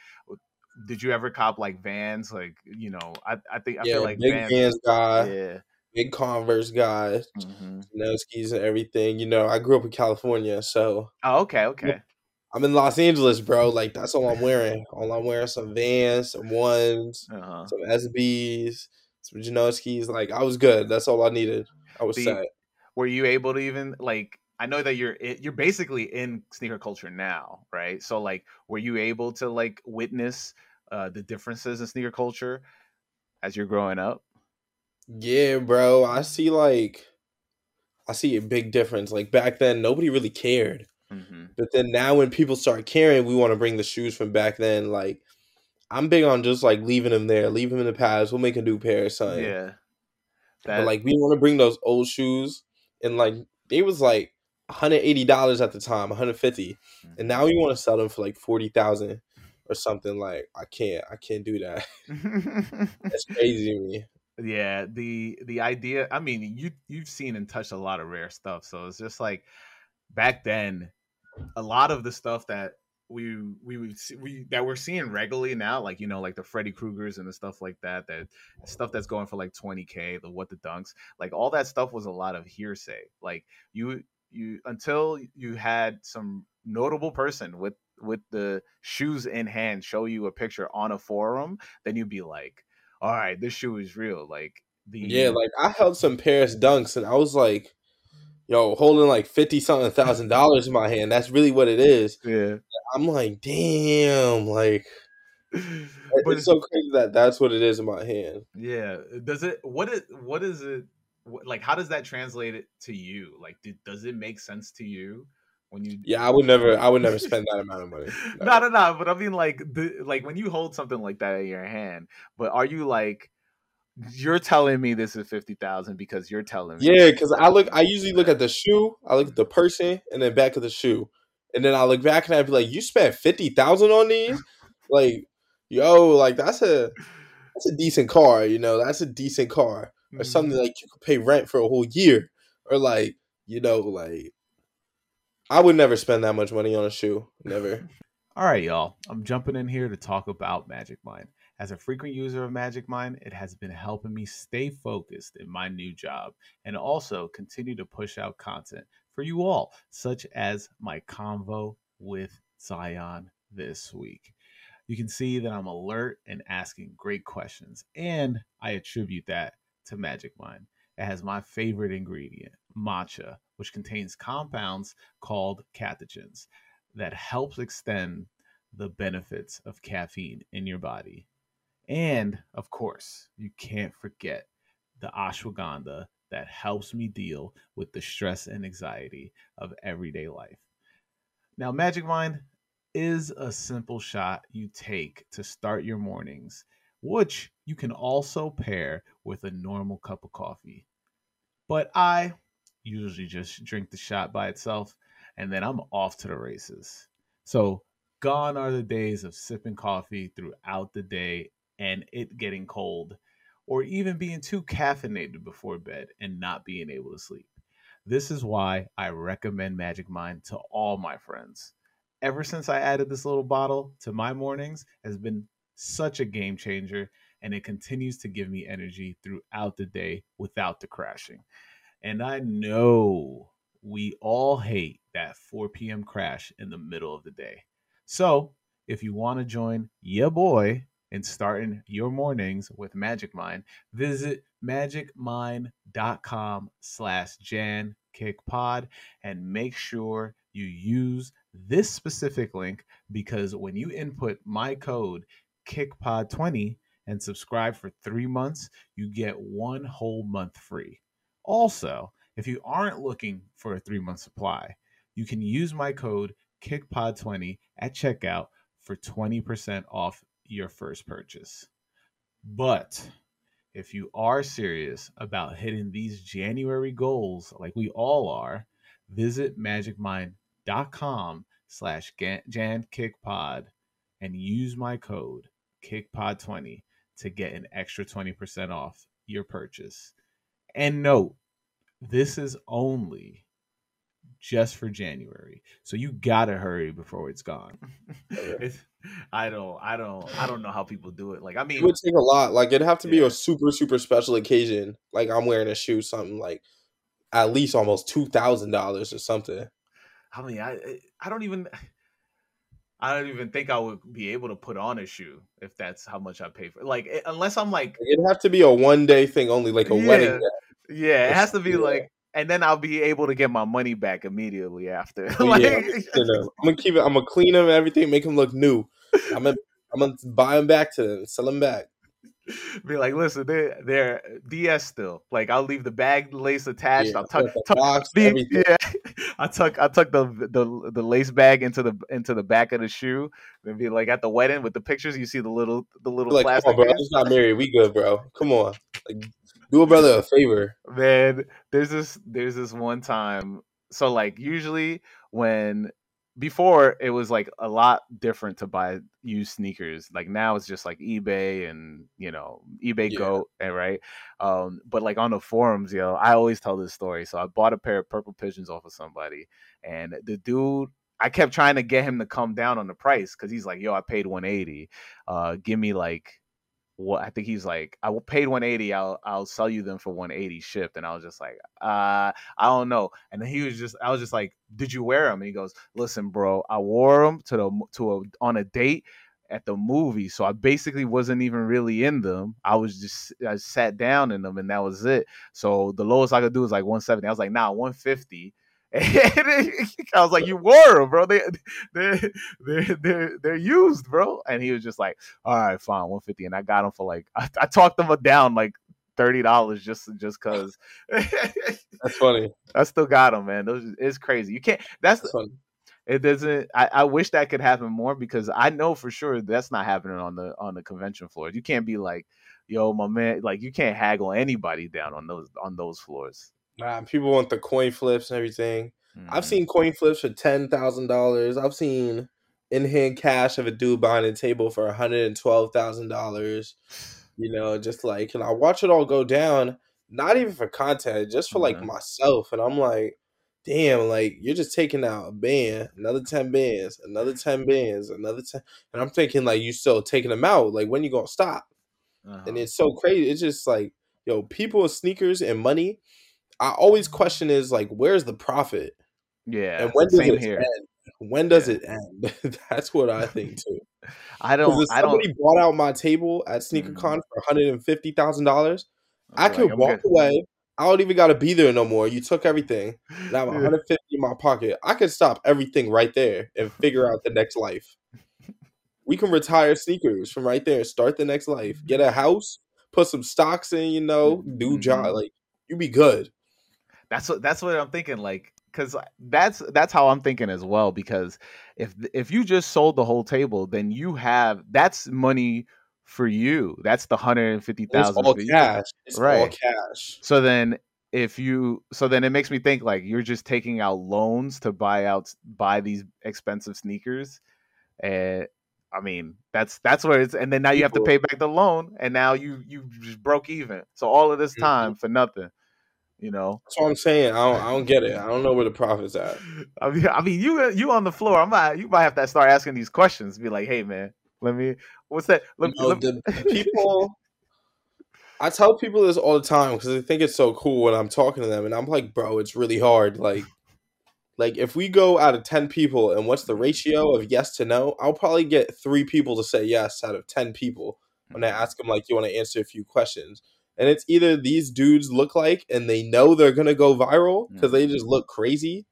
S1: did you ever cop like Vans? Like you know, I I think I yeah, feel like
S2: big Vans, Vans guy, yeah, big Converse guy, mm-hmm. and everything. You know, I grew up in California, so
S1: oh, okay, okay.
S2: I'm in Los Angeles, bro. Like that's all I'm wearing. all I'm wearing some Vans, some ones, uh-huh. some SBs, some Janoskis. Like I was good. That's all I needed. I was the, set.
S1: Were you able to even like I know that you're you're basically in sneaker culture now, right? So like, were you able to like witness uh, the differences in sneaker culture as you're growing up?
S2: Yeah, bro. I see like, I see a big difference. Like back then, nobody really cared, mm-hmm. but then now when people start caring, we want to bring the shoes from back then. Like, I'm big on just like leaving them there, leave them in the past. We'll make a new pair or something.
S1: Yeah.
S2: That... But like, we want to bring those old shoes, and like, they was like $180 at the time, 150 mm-hmm. and now you want to sell them for like 40,000 or something like I can't I can't do that. That's crazy to me.
S1: Yeah, the the idea, I mean, you you've seen and touched a lot of rare stuff, so it's just like back then a lot of the stuff that we we would see, we that we're seeing regularly now, like you know, like the Freddy Kruegers and the stuff like that, that stuff that's going for like 20k, the what the dunks, like all that stuff was a lot of hearsay. Like you you until you had some notable person with with the shoes in hand show you a picture on a forum, then you'd be like, all right, this shoe is real. Like the
S2: yeah, like I held some Paris dunks and I was like, yo, holding like fifty something thousand dollars in my hand. That's really what it is.
S1: Yeah,
S2: I'm like, damn, like. but it's so crazy that that's what it is in my hand.
S1: Yeah. Does it? What it? What is it? Like how does that translate it to you? Like did, does it make sense to you when you
S2: yeah i would never i would never spend that amount of money.
S1: No. No no but i mean like the like when you hold something like that in your hand but are you like you're telling me this is 50,000 because you're telling
S2: me yeah because i look i usually look at the shoe i look at the person and then back of the shoe and then i look back and i'd be like you spent 50,000 on these? Like yo like that's a that's a decent car you know that's a decent car or something mm-hmm. like you could pay rent for a whole year, or like you know, like I would never spend that much money on a shoe. Never.
S1: All right, y'all. I'm jumping in here to talk about Magic Mind. As a frequent user of Magic Mind, it has been helping me stay focused in my new job and also continue to push out content for you all, such as my convo with Zion this week. You can see that I'm alert and asking great questions, and I attribute that to Magic Mind. It has my favorite ingredient, matcha, which contains compounds called catechins that helps extend the benefits of caffeine in your body. And of course, you can't forget the ashwagandha that helps me deal with the stress and anxiety of everyday life. Now, Magic Mind is a simple shot you take to start your mornings which you can also pair with a normal cup of coffee. But I usually just drink the shot by itself and then I'm off to the races. So, gone are the days of sipping coffee throughout the day and it getting cold, or even being too caffeinated before bed and not being able to sleep. This is why I recommend Magic Mind to all my friends. Ever since I added this little bottle to my mornings has been such a game changer, and it continues to give me energy throughout the day without the crashing. And I know we all hate that 4 p.m. crash in the middle of the day. So, if you want to join your boy in starting your mornings with Magic Mind, visit magicmind.com slash jankickpod and make sure you use this specific link because when you input my code KickPod20 and subscribe for three months, you get one whole month free. Also, if you aren't looking for a three month supply, you can use my code KickPod20 at checkout for 20% off your first purchase. But if you are serious about hitting these January goals, like we all are, visit magicmind.com slash jankickpod and use my code kickpod20 to get an extra 20% off your purchase. And note, this is only just for January. So you gotta hurry before it's gone. it's, I don't, I don't, I don't know how people do it. Like, I mean,
S2: it would take a lot. Like, it'd have to be a super, super special occasion. Like, I'm wearing a shoe, something like at least almost two thousand dollars or something.
S1: I mean, I, I don't even. I don't even think I would be able to put on a shoe if that's how much I pay for. Like eh, unless I'm like,
S2: it'd have to be a one day thing only, like a
S1: yeah,
S2: wedding.
S1: Yeah, it has to be yeah. like, and then I'll be able to get my money back immediately after. like, yeah,
S2: I'm gonna keep it. I'm gonna clean them, everything, make them look new. I'm gonna, I'm gonna buy them back to them, sell them back
S1: be like, listen, they're they're DS still. Like I'll leave the bag lace attached. Yeah, I'll tuck, tuck box, the, yeah. I tuck I tuck the, the the lace bag into the into the back of the shoe. And be like at the wedding with the pictures, you see the little the little
S2: like, plastic. Come on, bro. I'm just not married. We good, bro. Come on. Like, do a brother a favor.
S1: Man, there's this there's this one time. So like usually when before it was like a lot different to buy used sneakers. Like now it's just like ebay and you know ebay yeah. go and right? Um but like on the forums yo i always tell this story. So i bought a pair of purple pigeons off of somebody and the dude i kept trying to get him to come down on the price because he's like yo i paid 180 uh give me like what I think he's like, I paid 180. I'll I'll sell you them for 180 shipped. And I was just like, uh, I don't know. And then he was just, I was just like, did you wear them? And he goes, listen, bro, I wore them to the to a on a date at the movie. So I basically wasn't even really in them. I was just I sat down in them and that was it. So the lowest I could do was like 170. I was like, nah, 150. I was like, "You wore them, bro. They, they, they, they're, they're used, bro." And he was just like, "All right, fine, one fifty. And I got them for like, I, I talked them down like thirty dollars just just cause.
S2: that's funny.
S1: I still got them, man. Those it's crazy. You can't. That's, that's funny. It doesn't. I, I wish that could happen more because I know for sure that's not happening on the on the convention floor. You can't be like, "Yo, my man," like you can't haggle anybody down on those on those floors.
S2: Nah, people want the coin flips and everything. Mm-hmm. I've seen coin flips for ten thousand dollars. I've seen in hand cash of a dude buying a table for hundred and twelve thousand dollars. You know, just like and I watch it all go down. Not even for content, just for like mm-hmm. myself. And I'm like, damn, like you're just taking out a band, another ten bands, another ten bands, another ten, and I'm thinking like you still taking them out. Like when you gonna stop? Uh-huh. And it's so crazy. It's just like yo, people with sneakers and money I always question is like, where's the profit?
S1: Yeah,
S2: and when does it here. end? When does yeah. it end? That's what I think too.
S1: I don't. If
S2: I
S1: somebody
S2: don't... bought out my table at SneakerCon mm. for one hundred and fifty thousand dollars. I could like, walk good. away. I don't even got to be there no more. You took everything. Now I'm 150 in my pocket. I could stop everything right there and figure out the next life. We can retire sneakers from right there. Start the next life. Get a house. Put some stocks in. You know, do mm-hmm. job. Like you'd be good.
S1: That's what that's what I'm thinking. Like, because that's that's how I'm thinking as well. Because if if you just sold the whole table, then you have that's money for you. That's the hundred and fifty thousand.
S2: All cash. It's right. all cash.
S1: So then if you so then it makes me think like you're just taking out loans to buy out buy these expensive sneakers and I mean that's that's where it's and then now you have to pay back the loan and now you you just broke even so all of this mm-hmm. time for nothing you know,
S2: that's what I'm saying. I don't, I don't get it. I don't know where the profit's at.
S1: I mean, I mean, you you on the floor. I might you might have to start asking these questions. Be like, hey man, let me. What's that? Let,
S2: you know, let, the people. I tell people this all the time because they think it's so cool when I'm talking to them, and I'm like, bro, it's really hard. Like, like if we go out of ten people, and what's the mm-hmm. ratio of yes to no? I'll probably get three people to say yes out of ten people when I mm-hmm. ask them like, you want to answer a few questions and it's either these dudes look like and they know they're gonna go viral because they just look crazy.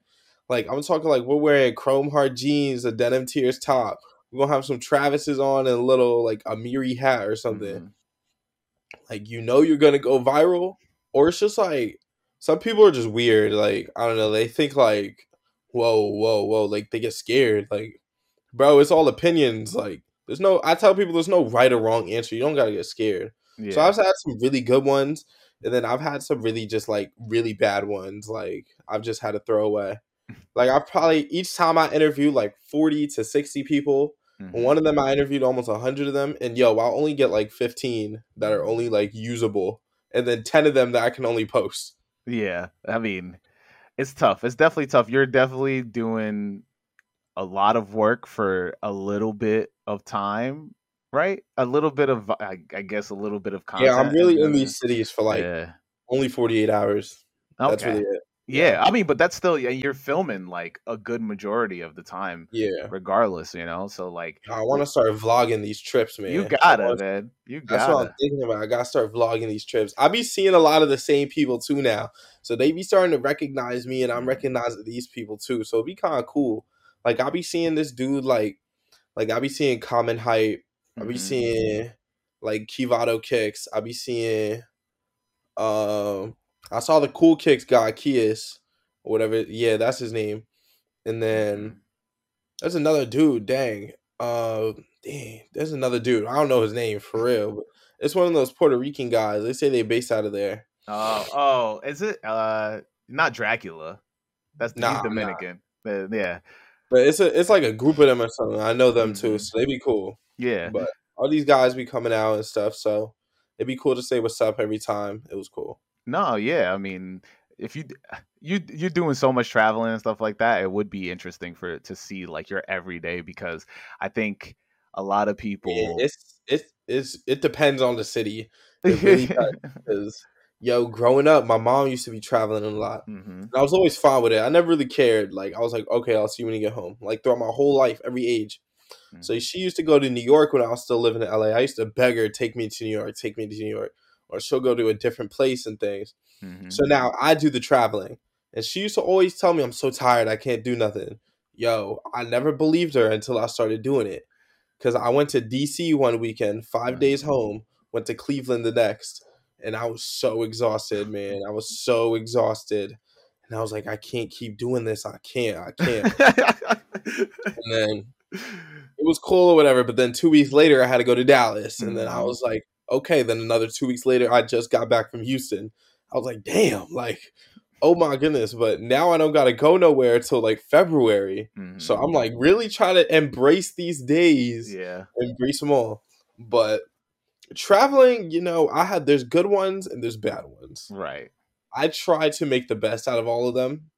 S2: Like I'm talking like we're wearing Chrome Hearts jeans, a denim tears top. We're gonna have some Travis's on and a little like a Miri hat or something. Mm-hmm. Like you know you're gonna go viral, or it's just like some people are just weird. Like I don't know, they think like whoa, whoa, whoa, like they get scared. Like bro, it's all opinions. Like There's no. I tell people there's no right or wrong answer. You don't gotta get scared.
S1: Yeah.
S2: So I've had some really good ones, and then I've had some really just like really bad ones. Like I've just had to throw away. Like I've probably each time I interview like forty to sixty people.
S1: Mhm.
S2: One of them I interviewed almost hundred of them, and yo, I'll only get like fifteen that are only like usable, and then ten of them that I can only post.
S1: Yeah, I mean, it's tough. It's definitely tough. You're definitely doing a lot of work for a little bit of time, right? A little bit of, I, I guess, a little bit of content.
S2: yeah, I'm really in these cities for like
S1: yeah.
S2: only forty eight hours. That's really it.
S1: Yeah, I mean, but that's still yeah, you're filming like a good majority of the time,
S2: Yeah,
S1: regardless, you know. So like,
S2: I want to start vlogging these trips, man.
S1: you gotta,
S2: wanna-
S1: man, you
S2: That's what. I'm thinking about. I gotta start vlogging these trips. I be seeing a lot of the same people too now, so they be starting to recognize me, and I'm mm-hmm. recognizing these people too. So it'd be kind of cool. Like I be seeing this dude, like, like I be seeing Common Hype. I be
S1: Mhm.
S2: seeing like Kivato kicks. I be seeing, um, I saw the cool kicks guy Kias or whatever. Yeah, that's his name. And then there's another dude. Dang, uh, dang, there's another dude. I don't know his name for real, but it's one of those Puerto Rican guys. They say they based out of there.
S1: Oh, oh, is it? Uh, not Dracula. That's
S2: Nah,
S1: he's
S2: nah.
S1: Dominican. Uh, yeah,
S2: But it's a it's like a group of them or something. I know them too,
S1: Mhm.
S2: so they'd be cool.
S1: Yeah.
S2: But all these guys be coming out and stuff, so it'd be cool to say what's up every time. It was cool.
S1: No, yeah. I mean, if you you you're doing so much traveling and stuff like that, it would be interesting for to see like your everyday because I think a lot of people.
S2: It, it's it's it's it depends on the city. It really does. Yo, growing up, my mom used to be traveling a lot.
S1: Mhm.
S2: And I was always fine with it. I never really cared. Like I was like, okay, I'll see you when you get home. Like throughout my whole life, every age. So she used to go to New York when I was still living in LA. I used to beg her, take me to New York, take me to New York. Or she'll go to a different place and things.
S1: Mhm.
S2: So now I do the traveling. And she used to always tell me I'm so tired, I can't do nothing. Yo, I never believed her until I started doing it. Cause I went to DC one weekend, five days home, went to Cleveland the next, and I was so exhausted, man. I was so exhausted. And I was like, I can't keep doing this. I can't. I can't. and then it was cool or whatever. But then two weeks later, I had to go to Dallas, and then I
S1: Mhm.
S2: was like, okay. Then another two weeks later, I just got back from Houston. I was like, damn, like, oh my goodness. But now I don't got to go nowhere till like February. So
S1: Mhm.
S2: I'm like really trying to embrace these days,
S1: yeah,
S2: embrace them all. But traveling, you know, I had there's good ones and there's bad ones.
S1: right.
S2: I try to make the best out of all of them,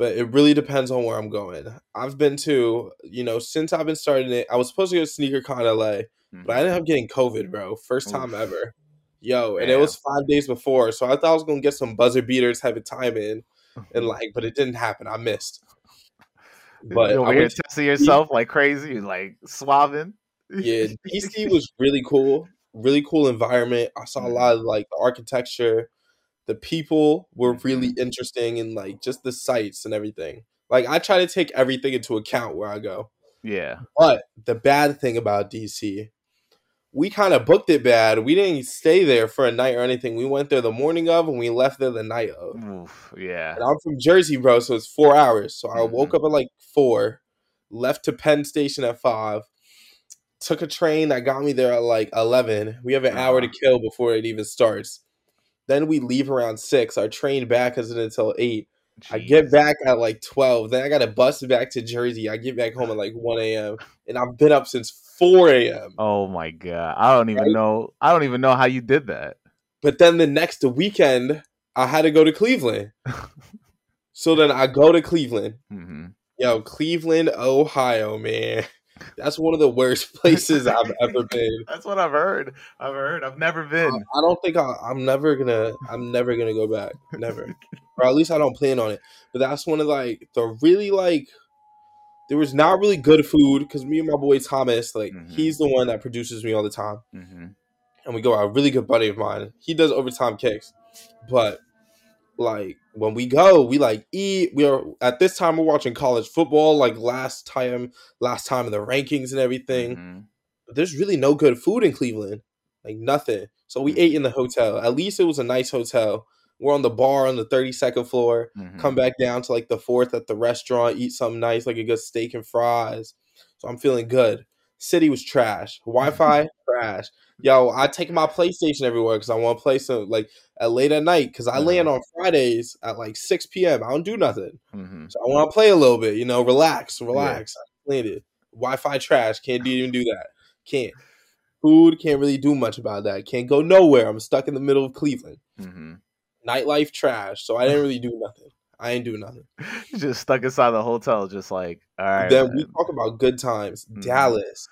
S2: but it really depends on where I'm going. I've been to, you know, since I've been starting it, I was supposed to go to SneakerCon LA, but I mm-hmm. ended up getting COVID, bro. First oh,
S1: time
S2: ever. Yo, and it was five days before, so I thought I was gonna get some buzzer beater type of time in, and like, but it didn't happen. I missed. But
S1: you
S2: I
S1: over here
S2: to
S1: testing yourself like crazy, like swabbing.
S2: yeah, DC was really cool. Really cool environment. I saw a mm-hmm. lot of like the architecture. The people were really interesting and like just the sights and everything. Like I try to take everything into account where I go.
S1: yeah.
S2: But the bad thing about DC, we kind of booked it bad. We didn't stay there for a night or anything. We went there the morning of and we left there the night of.
S1: Oof, yeah.
S2: And I'm from Jersey, bro, so it's four hours. So I woke up at like four, left to Penn Station at five, took a train that got me there at like eleven. We have an hour to
S1: Uh-huh.
S2: kill before it even starts. Then we leave around six. Our train back isn't until eight. I get back at like twelve. Then I got to bus back to Jersey. I get back home at like one a.m. and I've been up since four a.m.
S1: Oh my god! I don't even
S2: Right?
S1: know. I don't even know how you did that.
S2: But then the next weekend, I had to go to Cleveland. so then I go to Cleveland.
S1: hmm
S2: Yo, Cleveland, Ohio, man. That's one of the worst places I've ever been.
S1: That's what I've heard. I've heard. I've never been.
S2: I don't think I, I'm never gonna. I'm never gonna go back. Never, or at least I don't plan on it. But that's one of like the really like. There was not really good food because me and my boy Thomas, like
S1: Mhm.
S2: he's the one that produces me all the time,
S1: hmm
S2: and we go out. A really good buddy of mine. He does overtime kicks, but like when we go, we like eat. We are at this time we're watching college football. Like last time, last time in the rankings and everything.
S1: hmm
S2: But there's really no good food in Cleveland. Like nothing. So we
S1: Mhm.
S2: ate in the hotel. At least it was a nice hotel. We're on the bar on the 32nd floor.
S1: hmm
S2: Come back down to like the fourth at the restaurant, eat something nice, like a good steak and fries. So I'm feeling good. City was trash. Wi-Fi trash. Yo, I take my PlayStation everywhere because I want to play some like at late at night because I
S1: Uh-huh.
S2: land on Fridays at like six p.m. I don't do nothing,
S1: hmm
S2: so I want to play a little bit. You know, relax, relax. I played it. Wi-Fi trash. Can't even do that. Can't. Food can't really do much about that. Can't go nowhere. I'm stuck in the middle of Cleveland.
S1: hmm
S2: Nightlife trash. So I didn't really do nothing. I ain't do nothing.
S1: just stuck inside the hotel, just like all right.
S2: then we talk about good times.
S1: Mhm.
S2: Dallas.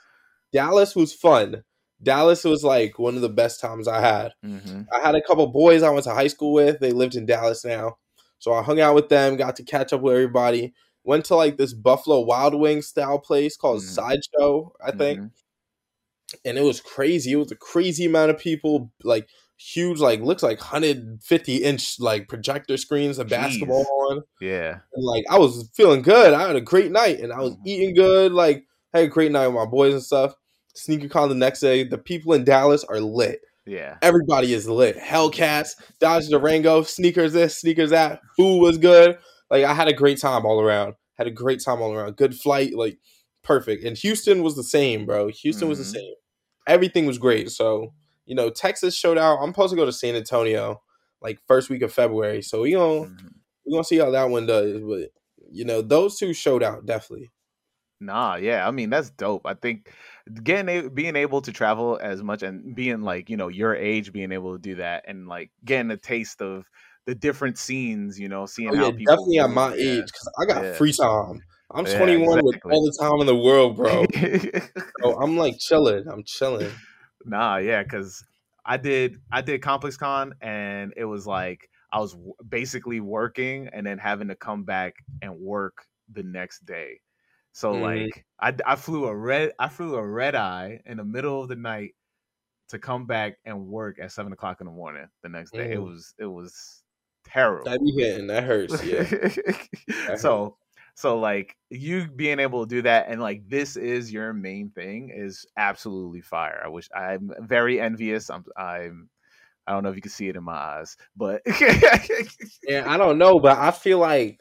S2: Dallas was fun. Dallas was like one of the best times I had.
S1: Mhm.
S2: I had a couple boys I went to high school with. They lived in Dallas now. So I hung out with them, got to catch up with everybody. Went to like this Buffalo Wild Wings style place called
S1: Mhm.
S2: Sideshow, I think.
S1: Mhm.
S2: And it was crazy. It was a crazy amount of people, like huge, like looks like 150 inch like projector screens of basketball on.
S1: Yeah.
S2: And like I was feeling good. I had a great night and I was
S1: Mhm.
S2: eating good. Like had a great night with my boys and stuff. Sneaker con the next day. The people in Dallas are lit.
S1: Yeah.
S2: Everybody is lit. Hellcats, Dodge Durango, sneakers this, sneakers that. Food was good. Like I had a great time all around. Had a great time all around. Good flight, like perfect. And Houston was the same, bro. Houston was
S1: Mhm.
S2: the same. Everything was great. So you know, Texas showed out. I'm supposed to go to San Antonio like first week of February. So we gonna
S1: Mhm.
S2: we gonna see how that one does. But you know, those two showed out definitely.
S1: Nah, yeah. I mean, that's dope. I think getting being able to travel as much and being like, you know, your age being able to do that and like getting a taste of the different scenes, you know, seeing
S2: Oh
S1: how people
S2: definitely at my
S1: yeah.
S2: age because I got
S1: Yeah.
S2: free time. I'm
S1: Yeah,
S2: 21 with all the time in the world, bro. So I'm like chilling. I'm chilling.
S1: Nah, yeah, because I did I did Complex Con and it was like I was w- basically working and then having to come back and work the next day. So
S2: Mhm.
S1: like I flew a red I flew a red eye in the middle of the night to come back and work at seven o'clock in the morning the next day. It
S2: Mhm.
S1: was it was terrible.
S2: That be hitting. That hurts. Yeah.
S1: so so like you being able to do that and like this is your main thing is absolutely fire. I wish I'm very envious. I'm I'm I don't know if you can see it in my eyes, but
S2: Yeah, I don't know, but I feel like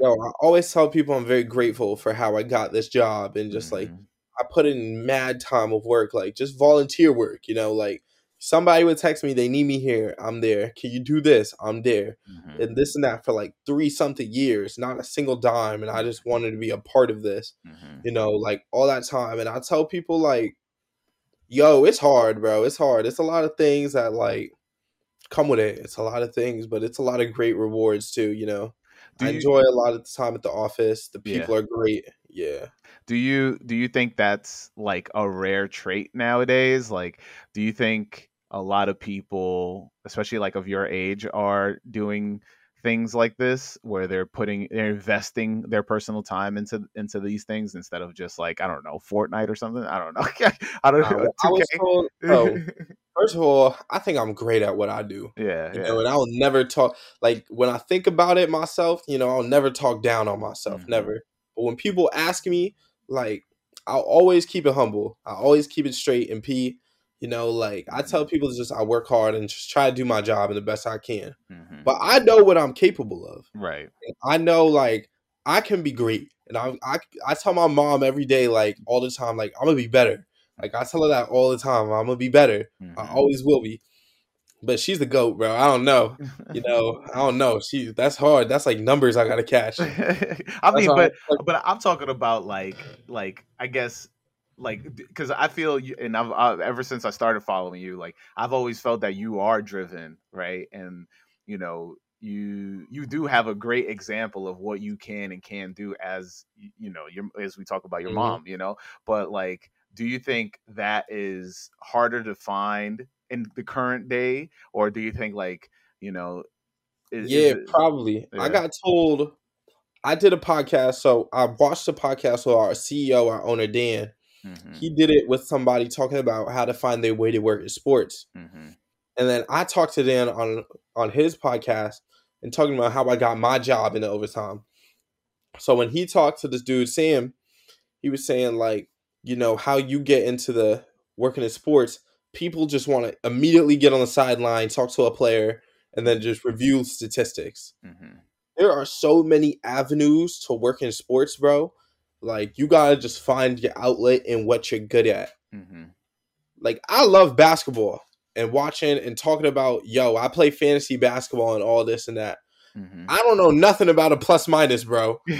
S2: yo, I always tell people I'm very grateful for how I got this job and just like
S1: Mhm.
S2: I put in mad time of work, like just volunteer work, you know, like somebody would text me, they need me here, I'm there. Can you do this? I'm there.
S1: Mhm.
S2: And this and that for like three something years, not a single dime. And I just wanted to be a part of this,
S1: Mhm.
S2: you know, like all that time. And I tell people like, yo, it's hard, bro. It's hard. It's a lot of things that like come with it. It's a lot of things, but it's a lot of great rewards too, you know.
S1: Do
S2: I
S1: you-
S2: enjoy a lot of the time at the office. The
S1: Yeah.
S2: people are great. Yeah.
S1: Do you do you think that's like a rare trait nowadays? Like, do you think a lot of people, especially like of your age, are doing things like this where they're putting they're investing their personal time into into these things instead of just like I don't know Fortnite or something? I don't know. I don't
S2: Uh,
S1: know.
S2: well, I was told, bro, first of all, I think I'm great at what I do.
S1: yeah,
S2: You
S1: yeah.
S2: know, and I'll never talk like when I think about it myself, you know, I'll never talk down on myself.
S1: Mhm.
S2: Never. But when people ask me, like, I'll always keep it humble. I always keep it straight and P. You know, like I tell people just I work hard and just try to do my job and the best I can.
S1: Mhm.
S2: But I know what I'm capable of.
S1: right.
S2: I know like I can be great. And I I I tell my mom every day, like all the time, like I'm gonna be better. Like I tell her that all the time. I'm gonna be better. I
S1: Mhm.
S2: always will be. But she's the goat, bro. I don't know. You know, I don't know. She that's hard. That's like numbers I gotta catch.
S1: I mean, but but I'm talking about like like I guess like because I feel you, and I've, i ever since I started following you, like I've always felt that you are driven, right? And you know you you do have a great example of what you can and can do as you know your as we talk about your
S2: Mhm.
S1: mom, you know. But like, do you think that is harder to find in the current day, or do you think like you know? is- is
S2: yeah,
S1: it-
S2: probably.
S1: Yeah.
S2: I got told I did a podcast, so I watched the podcast with our CEO, our owner Dan.
S1: Mhm,
S2: He did it with somebody talking about how to find their way to work in sports.
S1: mhm,
S2: And then I talked to Dan on on his podcast and talking about how I got my job in the overtime. So when he talked to this dude Sam, he was saying like, you know, how you get into the working in sports, people just want to immediately get on the sideline, talk to a player, and then just review statistics.
S1: mhm.
S2: There are so many avenues to work in sports, bro. Like you gotta just find your outlet and what you're good at.
S1: Mm-hmm.
S2: Like I love basketball and watching and talking about yo, I play fantasy basketball and all this and that.
S1: Mm-hmm.
S2: I don't know nothing about a plus minus, bro.
S1: me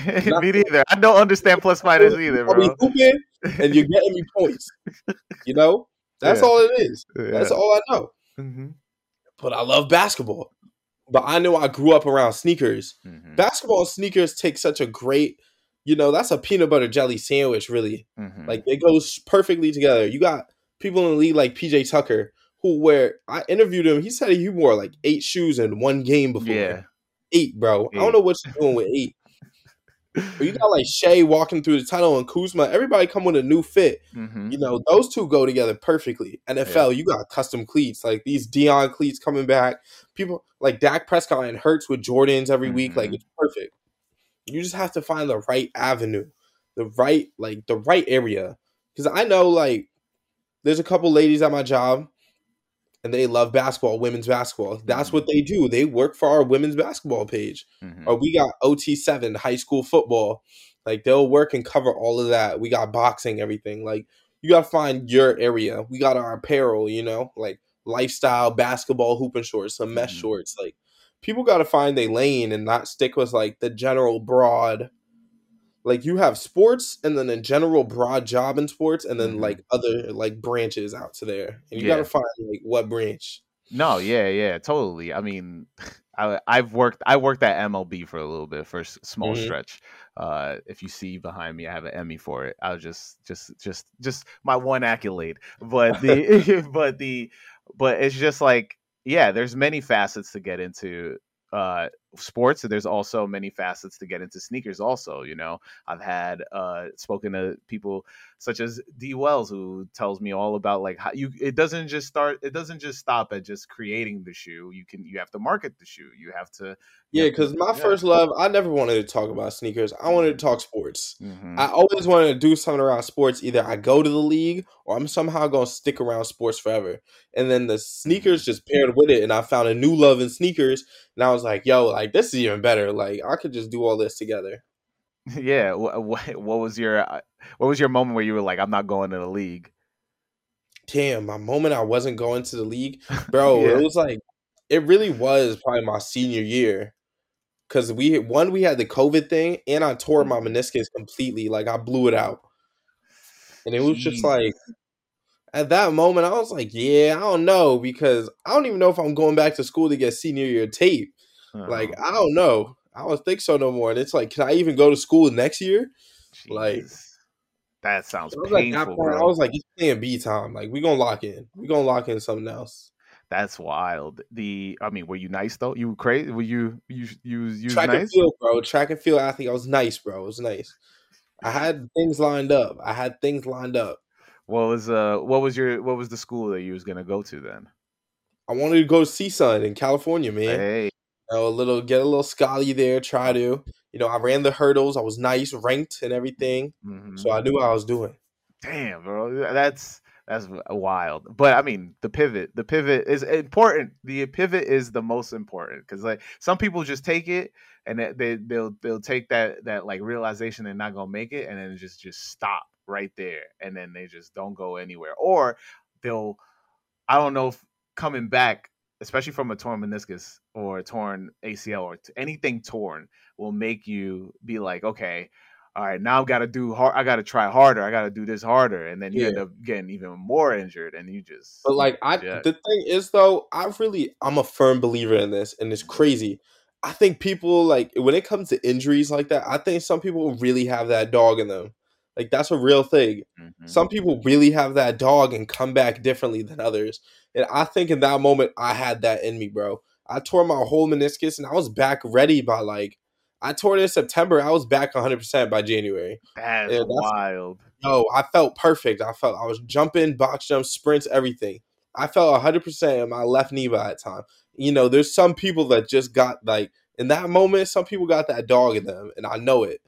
S1: neither. I don't understand plus minus either, bro.
S2: And you're getting me points. You know, that's
S1: Yeah.
S2: all it is.
S1: Yeah.
S2: That's all I know.
S1: Mm-hmm.
S2: But I love basketball. But I know I grew up around sneakers.
S1: Mm-hmm.
S2: Basketball sneakers take such a great, you know, that's a peanut butter jelly sandwich, really.
S1: Mm-hmm.
S2: Like it goes perfectly together. You got people in the league like PJ Tucker who wear. I interviewed him. He said he wore like eight shoes in one game before.
S1: yeah,
S2: eight, bro. I don't know what you're doing with eight. But you got like Shai walking through the tunnel and Kuzma. Everybody come with a new fit.
S1: mm-hmm.
S2: You know those two go together perfectly. NFL, you got custom cleats like these Deion cleats coming back. People like Dak Prescott and Hurts with Jordans every week. Like
S1: Mhm.
S2: it's perfect. You just have to find the right avenue, the right like the right area. Because I know like there's a couple ladies at my job, and they love basketball, women's basketball. That's
S1: Mhm.
S2: what they do. They work for our women's basketball page
S1: Mm-hmm.
S2: or we got OT7 high school football. Like they'll work and cover all of that. We got boxing, everything. Like you gotta find your area. We got our apparel, you know, like lifestyle basketball hooping shorts, some mesh
S1: Mhm.
S2: shorts. Like people gotta find their lane and not stick with like the general broad. Like you have sports and then a general broad job in sports and then
S1: Mhm.
S2: like other like branches out to there. And you
S1: Yeah.
S2: gotta find like what branch.
S1: No, yeah, yeah, totally. I mean, I, I've worked. I worked at MLB for a little bit for a small
S2: Mhm.
S1: stretch. Uh, if you see behind me, I have an Emmy for it. I was just, just, just, just my one accolade. But the, but the, but it's just like, yeah, there's many facets to get into uh sports there's also many facets to get into sneakers also you know i've had uh spoken to people such as D Wells, who tells me all about like how you it doesn't just start it doesn't just stop at just creating the shoe. You can you have to market the shoe. You have to
S2: Yeah,
S1: Yeah.
S2: because my
S1: Yeah.
S2: first love, I never wanted to talk about sneakers. I wanted to talk sports.
S1: Mhm.
S2: I always wanted to do something around sports. Either I go to the league or I'm somehow going to stick around sports forever. And then the sneakers just paired with it, and I found a new love in sneakers. And I was like, yo, like this is even better. Like I could just do all this together.
S1: yeah. What, what was your uh, what was your moment where you were like, I'm not going to the league?
S2: Damn, my moment I wasn't going to the league, bro.
S1: Yeah.
S2: It was like it really was probably my senior year. Cause we one we had the COVID thing, and I tore my meniscus completely. Like I blew it out, and it was just like at that moment I was like, yeah, I don't know because I don't even know if I'm going back to school to get senior year tape. Like
S1: Oh,
S2: I don't know. I don't think so no more. And it's like, can I even go to school next year? like-
S1: that sounds
S2: I was like,
S1: painful,
S2: I was like, it's playing B time. Like we gonna lock in. We gonna lock in something else.
S1: That's wild. The I mean, were you nice though? You were crazy? Were you you you you
S2: track and field, bro. Track and field athlete. I was nice, bro. It was nice. I had things lined up. I had things lined up.
S1: What was uh what was your what was the school that you was gonna go to then?
S2: I wanted to go to CSUN in California, man.
S1: Hey,
S2: You know, a little get a little scally there. Try to, you know, I ran the hurdles. I was nice, ranked, and everything.
S1: mhm.
S2: So I knew what I was doing.
S1: damn, bro, that's that's wild. But I mean, the pivot, the pivot is important. The pivot is the most important because like some people just take it and they, they they'll they'll take that that like realization they're not gonna make it and then just just stop right there and then they just don't go anywhere or they'll I don't know if coming back especially from a torn meniscus or a torn ACL or t- anything torn will make you be like okay all right now I've got to do hard I got to try harder I got to do this harder and then you end up getting even more injured and you just
S2: But like I
S1: Yeah.
S2: the thing is though, I really I'm a firm believer in this and it's crazy. I think people like when it comes to injuries like that, I think some people really have that dog in them. Like that's a real thing.
S1: Mhm.
S2: Some people really have that dog and come back differently than others. And I think in that moment I had that in me, bro. I tore my whole meniscus and I was back ready by like I tore it in September. I was back 100% by January.
S1: that's
S2: that's-
S1: wild
S2: Yo, I felt perfect. I felt I was jumping, box jumps, sprints, everything. I felt 100% in my left knee by that time. You know, there's some people that just got like in that moment, some people got that dog in them, and I know it.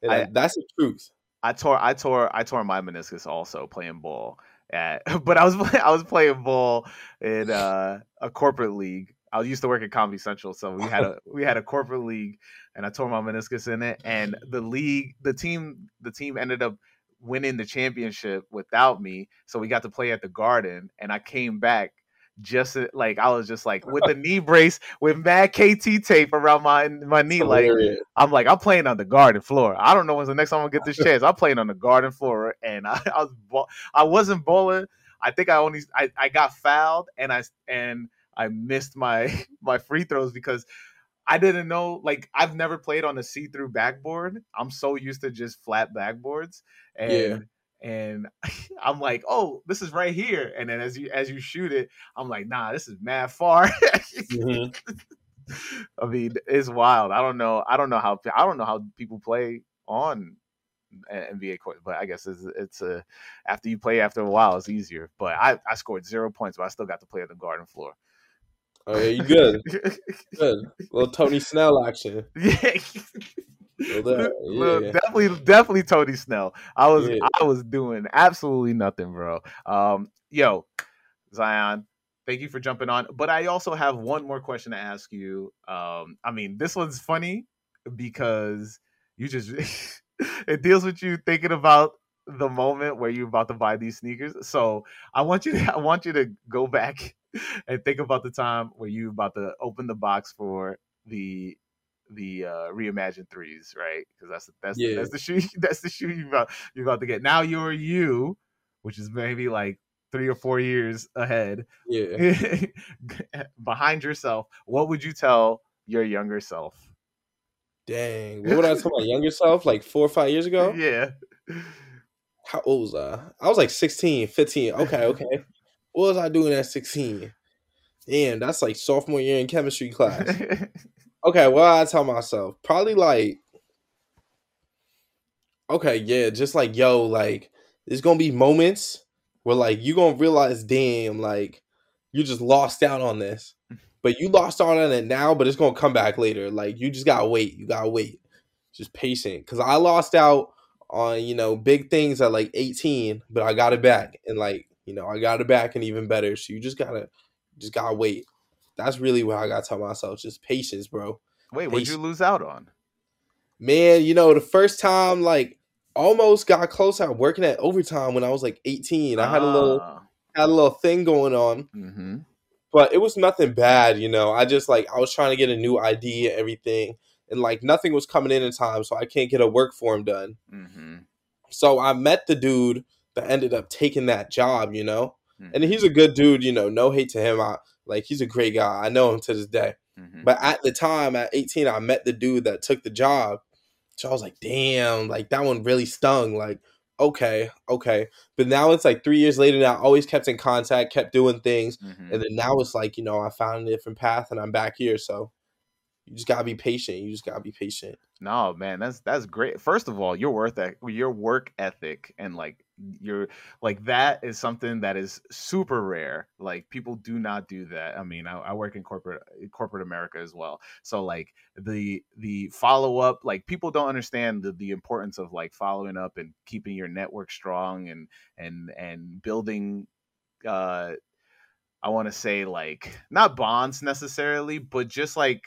S2: And
S1: I-
S2: that's the truth.
S1: I tore I tore I tore my meniscus also playing ball at but I was I was playing ball in uh, a corporate league. I used to work at Comedy Central, so we had a we had a corporate league, and I tore my meniscus in it. And the league, the team, the team ended up winning the championship without me, so we got to play at the Garden. And I came back just uh, like I was just like with the knee brace with mad KT tape around my my knee. Like I'm like I'm playing on the garden floor. I don't know when's the next time I'm gonna get this chance. I'm playing on the garden floor, and I, I was I wasn't bowling. I think I only I, I got fouled and I and I missed my my free throws because I didn't know like I've never played on a see-through backboard. I'm so used to just flat backboards and yeah and I'm like, oh, this is right here. And then as you as you shoot it, I'm like, nah, this is mad far. mm-hmm. I mean, it's wild. I don't know. I don't know how I don't know how people play on NBA court, but I guess it's it's a after you play after a while, it's easier. But I I scored zero points, but I still got to play on the garden floor.
S2: Oh yeah, you good. good. Little Tony Snell action. Yeah.
S1: Yeah. definitely, definitely Tony Snell. I was, yeah. I was doing absolutely nothing, bro. Um, yo, Zion, thank you for jumping on. But I also have one more question to ask you. Um, I mean, this one's funny because you just it deals with you thinking about the moment where you're about to buy these sneakers. So I want you to I want you to go back and think about the time where you about to open the box for the the uh reimagined threes, right? Because that's that's yeah. that's the shoe that's the shoe you about you're about to get. Now you're you, which is maybe like three or four years ahead.
S2: Yeah.
S1: behind yourself, what would you tell your younger self?
S2: Dang. What would I tell my younger self? Like four or five years ago?
S1: Yeah.
S2: How old was I? I was like 16, 15. Okay, okay. what was I doing at 16? Damn, that's like sophomore year in chemistry class. Okay, well, I tell myself probably like, okay, yeah, just like yo, like there's gonna be moments where like you gonna realize, damn, like you just lost out on this, but you lost out on it now, but it's gonna come back later. Like you just gotta wait, you gotta wait, just patient. Cause I lost out on you know big things at like 18, but I got it back, and like you know I got it back and even better. So you just gotta, just gotta wait that's really what I gotta tell myself. Just patience, bro.
S1: Wait, what'd you lose out on?
S2: Man, you know, the first time like almost got close out working at overtime when I was like 18. I had a little ah. had a little thing going on. Mm-hmm. But it was nothing bad, you know. I just like I was trying to get a new ID and everything, and like nothing was coming in in time, so I can't get a work form done. Mm-hmm. So I met the dude that ended up taking that job, you know, mm-hmm. and he's a good dude, you know. No hate to him. I like he's a great guy. I know him to this day. Mm-hmm. But at the time, at 18, I met the dude that took the job. So I was like, damn, like that one really stung. Like, okay, okay. But now it's like three years later now, I always kept in contact, kept doing things. Mm-hmm. And then now it's like, you know, I found a different path and I'm back here. So you just gotta be patient. You just gotta be patient.
S1: No, man, that's that's great. First of all, your work your work ethic and like your like that is something that is super rare. Like people do not do that. I mean, I, I work in corporate corporate America as well. So like the the follow up, like people don't understand the the importance of like following up and keeping your network strong and and and building uh I want to say like not bonds necessarily, but just like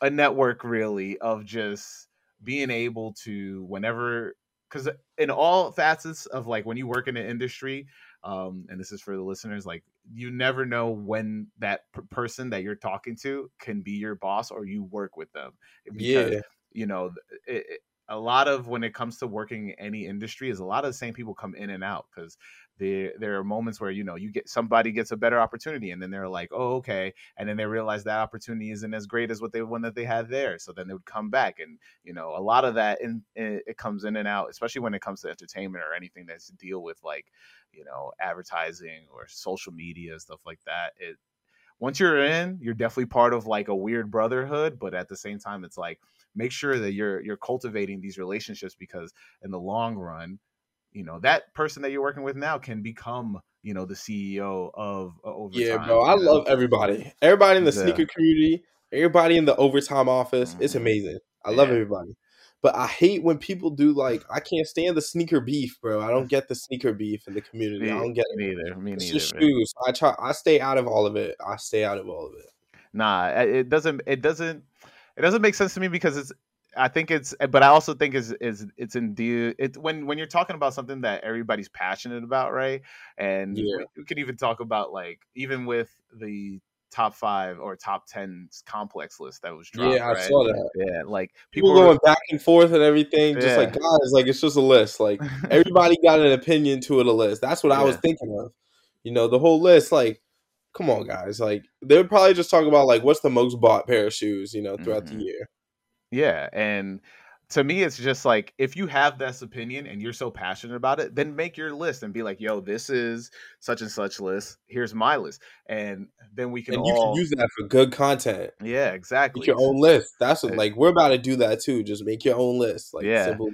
S1: a network really of just being able to whenever because in all facets of like when you work in an industry um and this is for the listeners like you never know when that p- person that you're talking to can be your boss or you work with them.
S2: Because, yeah.
S1: you know it, it, a lot of when it comes to working in any industry is a lot of the same people come in and out because there there are moments where you know you get somebody gets a better opportunity and then they're like oh okay. And then they realize that opportunity isn't as great as what they one that they had there. So then they would come back and you know a lot of that in, in it comes in and out especially when it comes to entertainment or anything that's to deal with like you know advertising or social media stuff like that. It once you're in you're definitely part of like a weird brotherhood but at the same time it's like make sure that you're you're cultivating these relationships because in the long run you know that person that you're working with now can become you know the CEO of uh, overtime.
S2: Yeah, bro, I know? love everybody. Everybody in the yeah. sneaker community, everybody in the overtime office. Mm-hmm. It's amazing. I love everybody. But I hate when people do like I can't stand the sneaker beef, bro. I don't get the sneaker beef in the community. Me, I don't get
S1: it. Me neither. Me
S2: it's
S1: neither.
S2: Just shoes. I try. I stay out of all of it. I stay out of all of it.
S1: nah, it doesn't. It doesn't. It doesn't make sense to me because it's. I think it's, but I also think is is it's in the it when when you're talking about something that everybody's passionate about, right? And yeah. we, we could even talk about like even with the top five or top ten complex list that was dropped.
S2: Yeah,
S1: right?
S2: I saw that.
S1: Yeah, like
S2: people, people going back and forth and everything. Just yeah. like guys, like it's just a list. Like everybody got an opinion to it. A list. That's what yeah. I was thinking of. You know, the whole list. Like, come on, guys. Like they would probably just talk about like what's the most bought pair of shoes. You know, throughout mm-hmm. the year.
S1: Yeah, and to me it's just like if you have this opinion and you're so passionate about it then make your list and be like yo this is such and such list here's my list and then we can
S2: and
S1: you
S2: can use that for good content
S1: yeah exactly
S2: make your own list that's what like we're about to do that too just make your own list like
S1: yeah simple.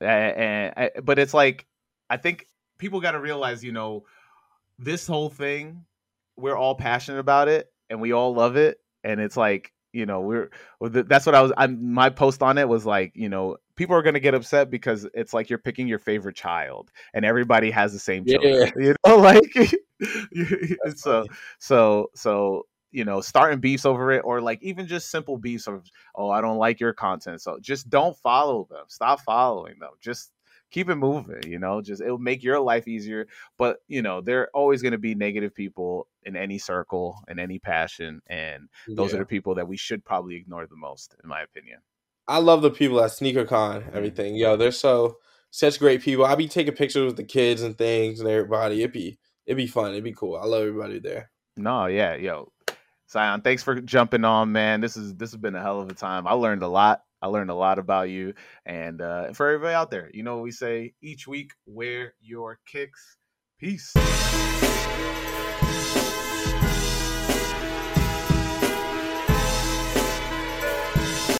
S1: And, and, but it's like i think people got to realize you know this whole thing we're all passionate about it and we all love it and it's like you know we're that's what i was I, my post on it was like you know people are going to get upset because it's like you're picking your favorite child and everybody has the same children yeah. you know like so so so you know starting beefs over it or like even just simple beefs of oh i don't like your content so just don't follow them stop following them just keep it moving you know just it'll make your life easier but you know there are always going to be negative people in any circle in any passion and those yeah. are the people that we should probably ignore the most in my opinion
S2: i love the people at sneaker con mm-hmm. everything yo they're so such great people i'll be taking pictures with the kids and things and everybody it'd be it'd be fun it'd be cool i love everybody there
S1: no yeah yo Zion, thanks for jumping on, man. This is this has been a hell of a time. I learned a lot. I learned a lot about you. And uh, for everybody out there, you know we say each week, wear your kicks. Peace.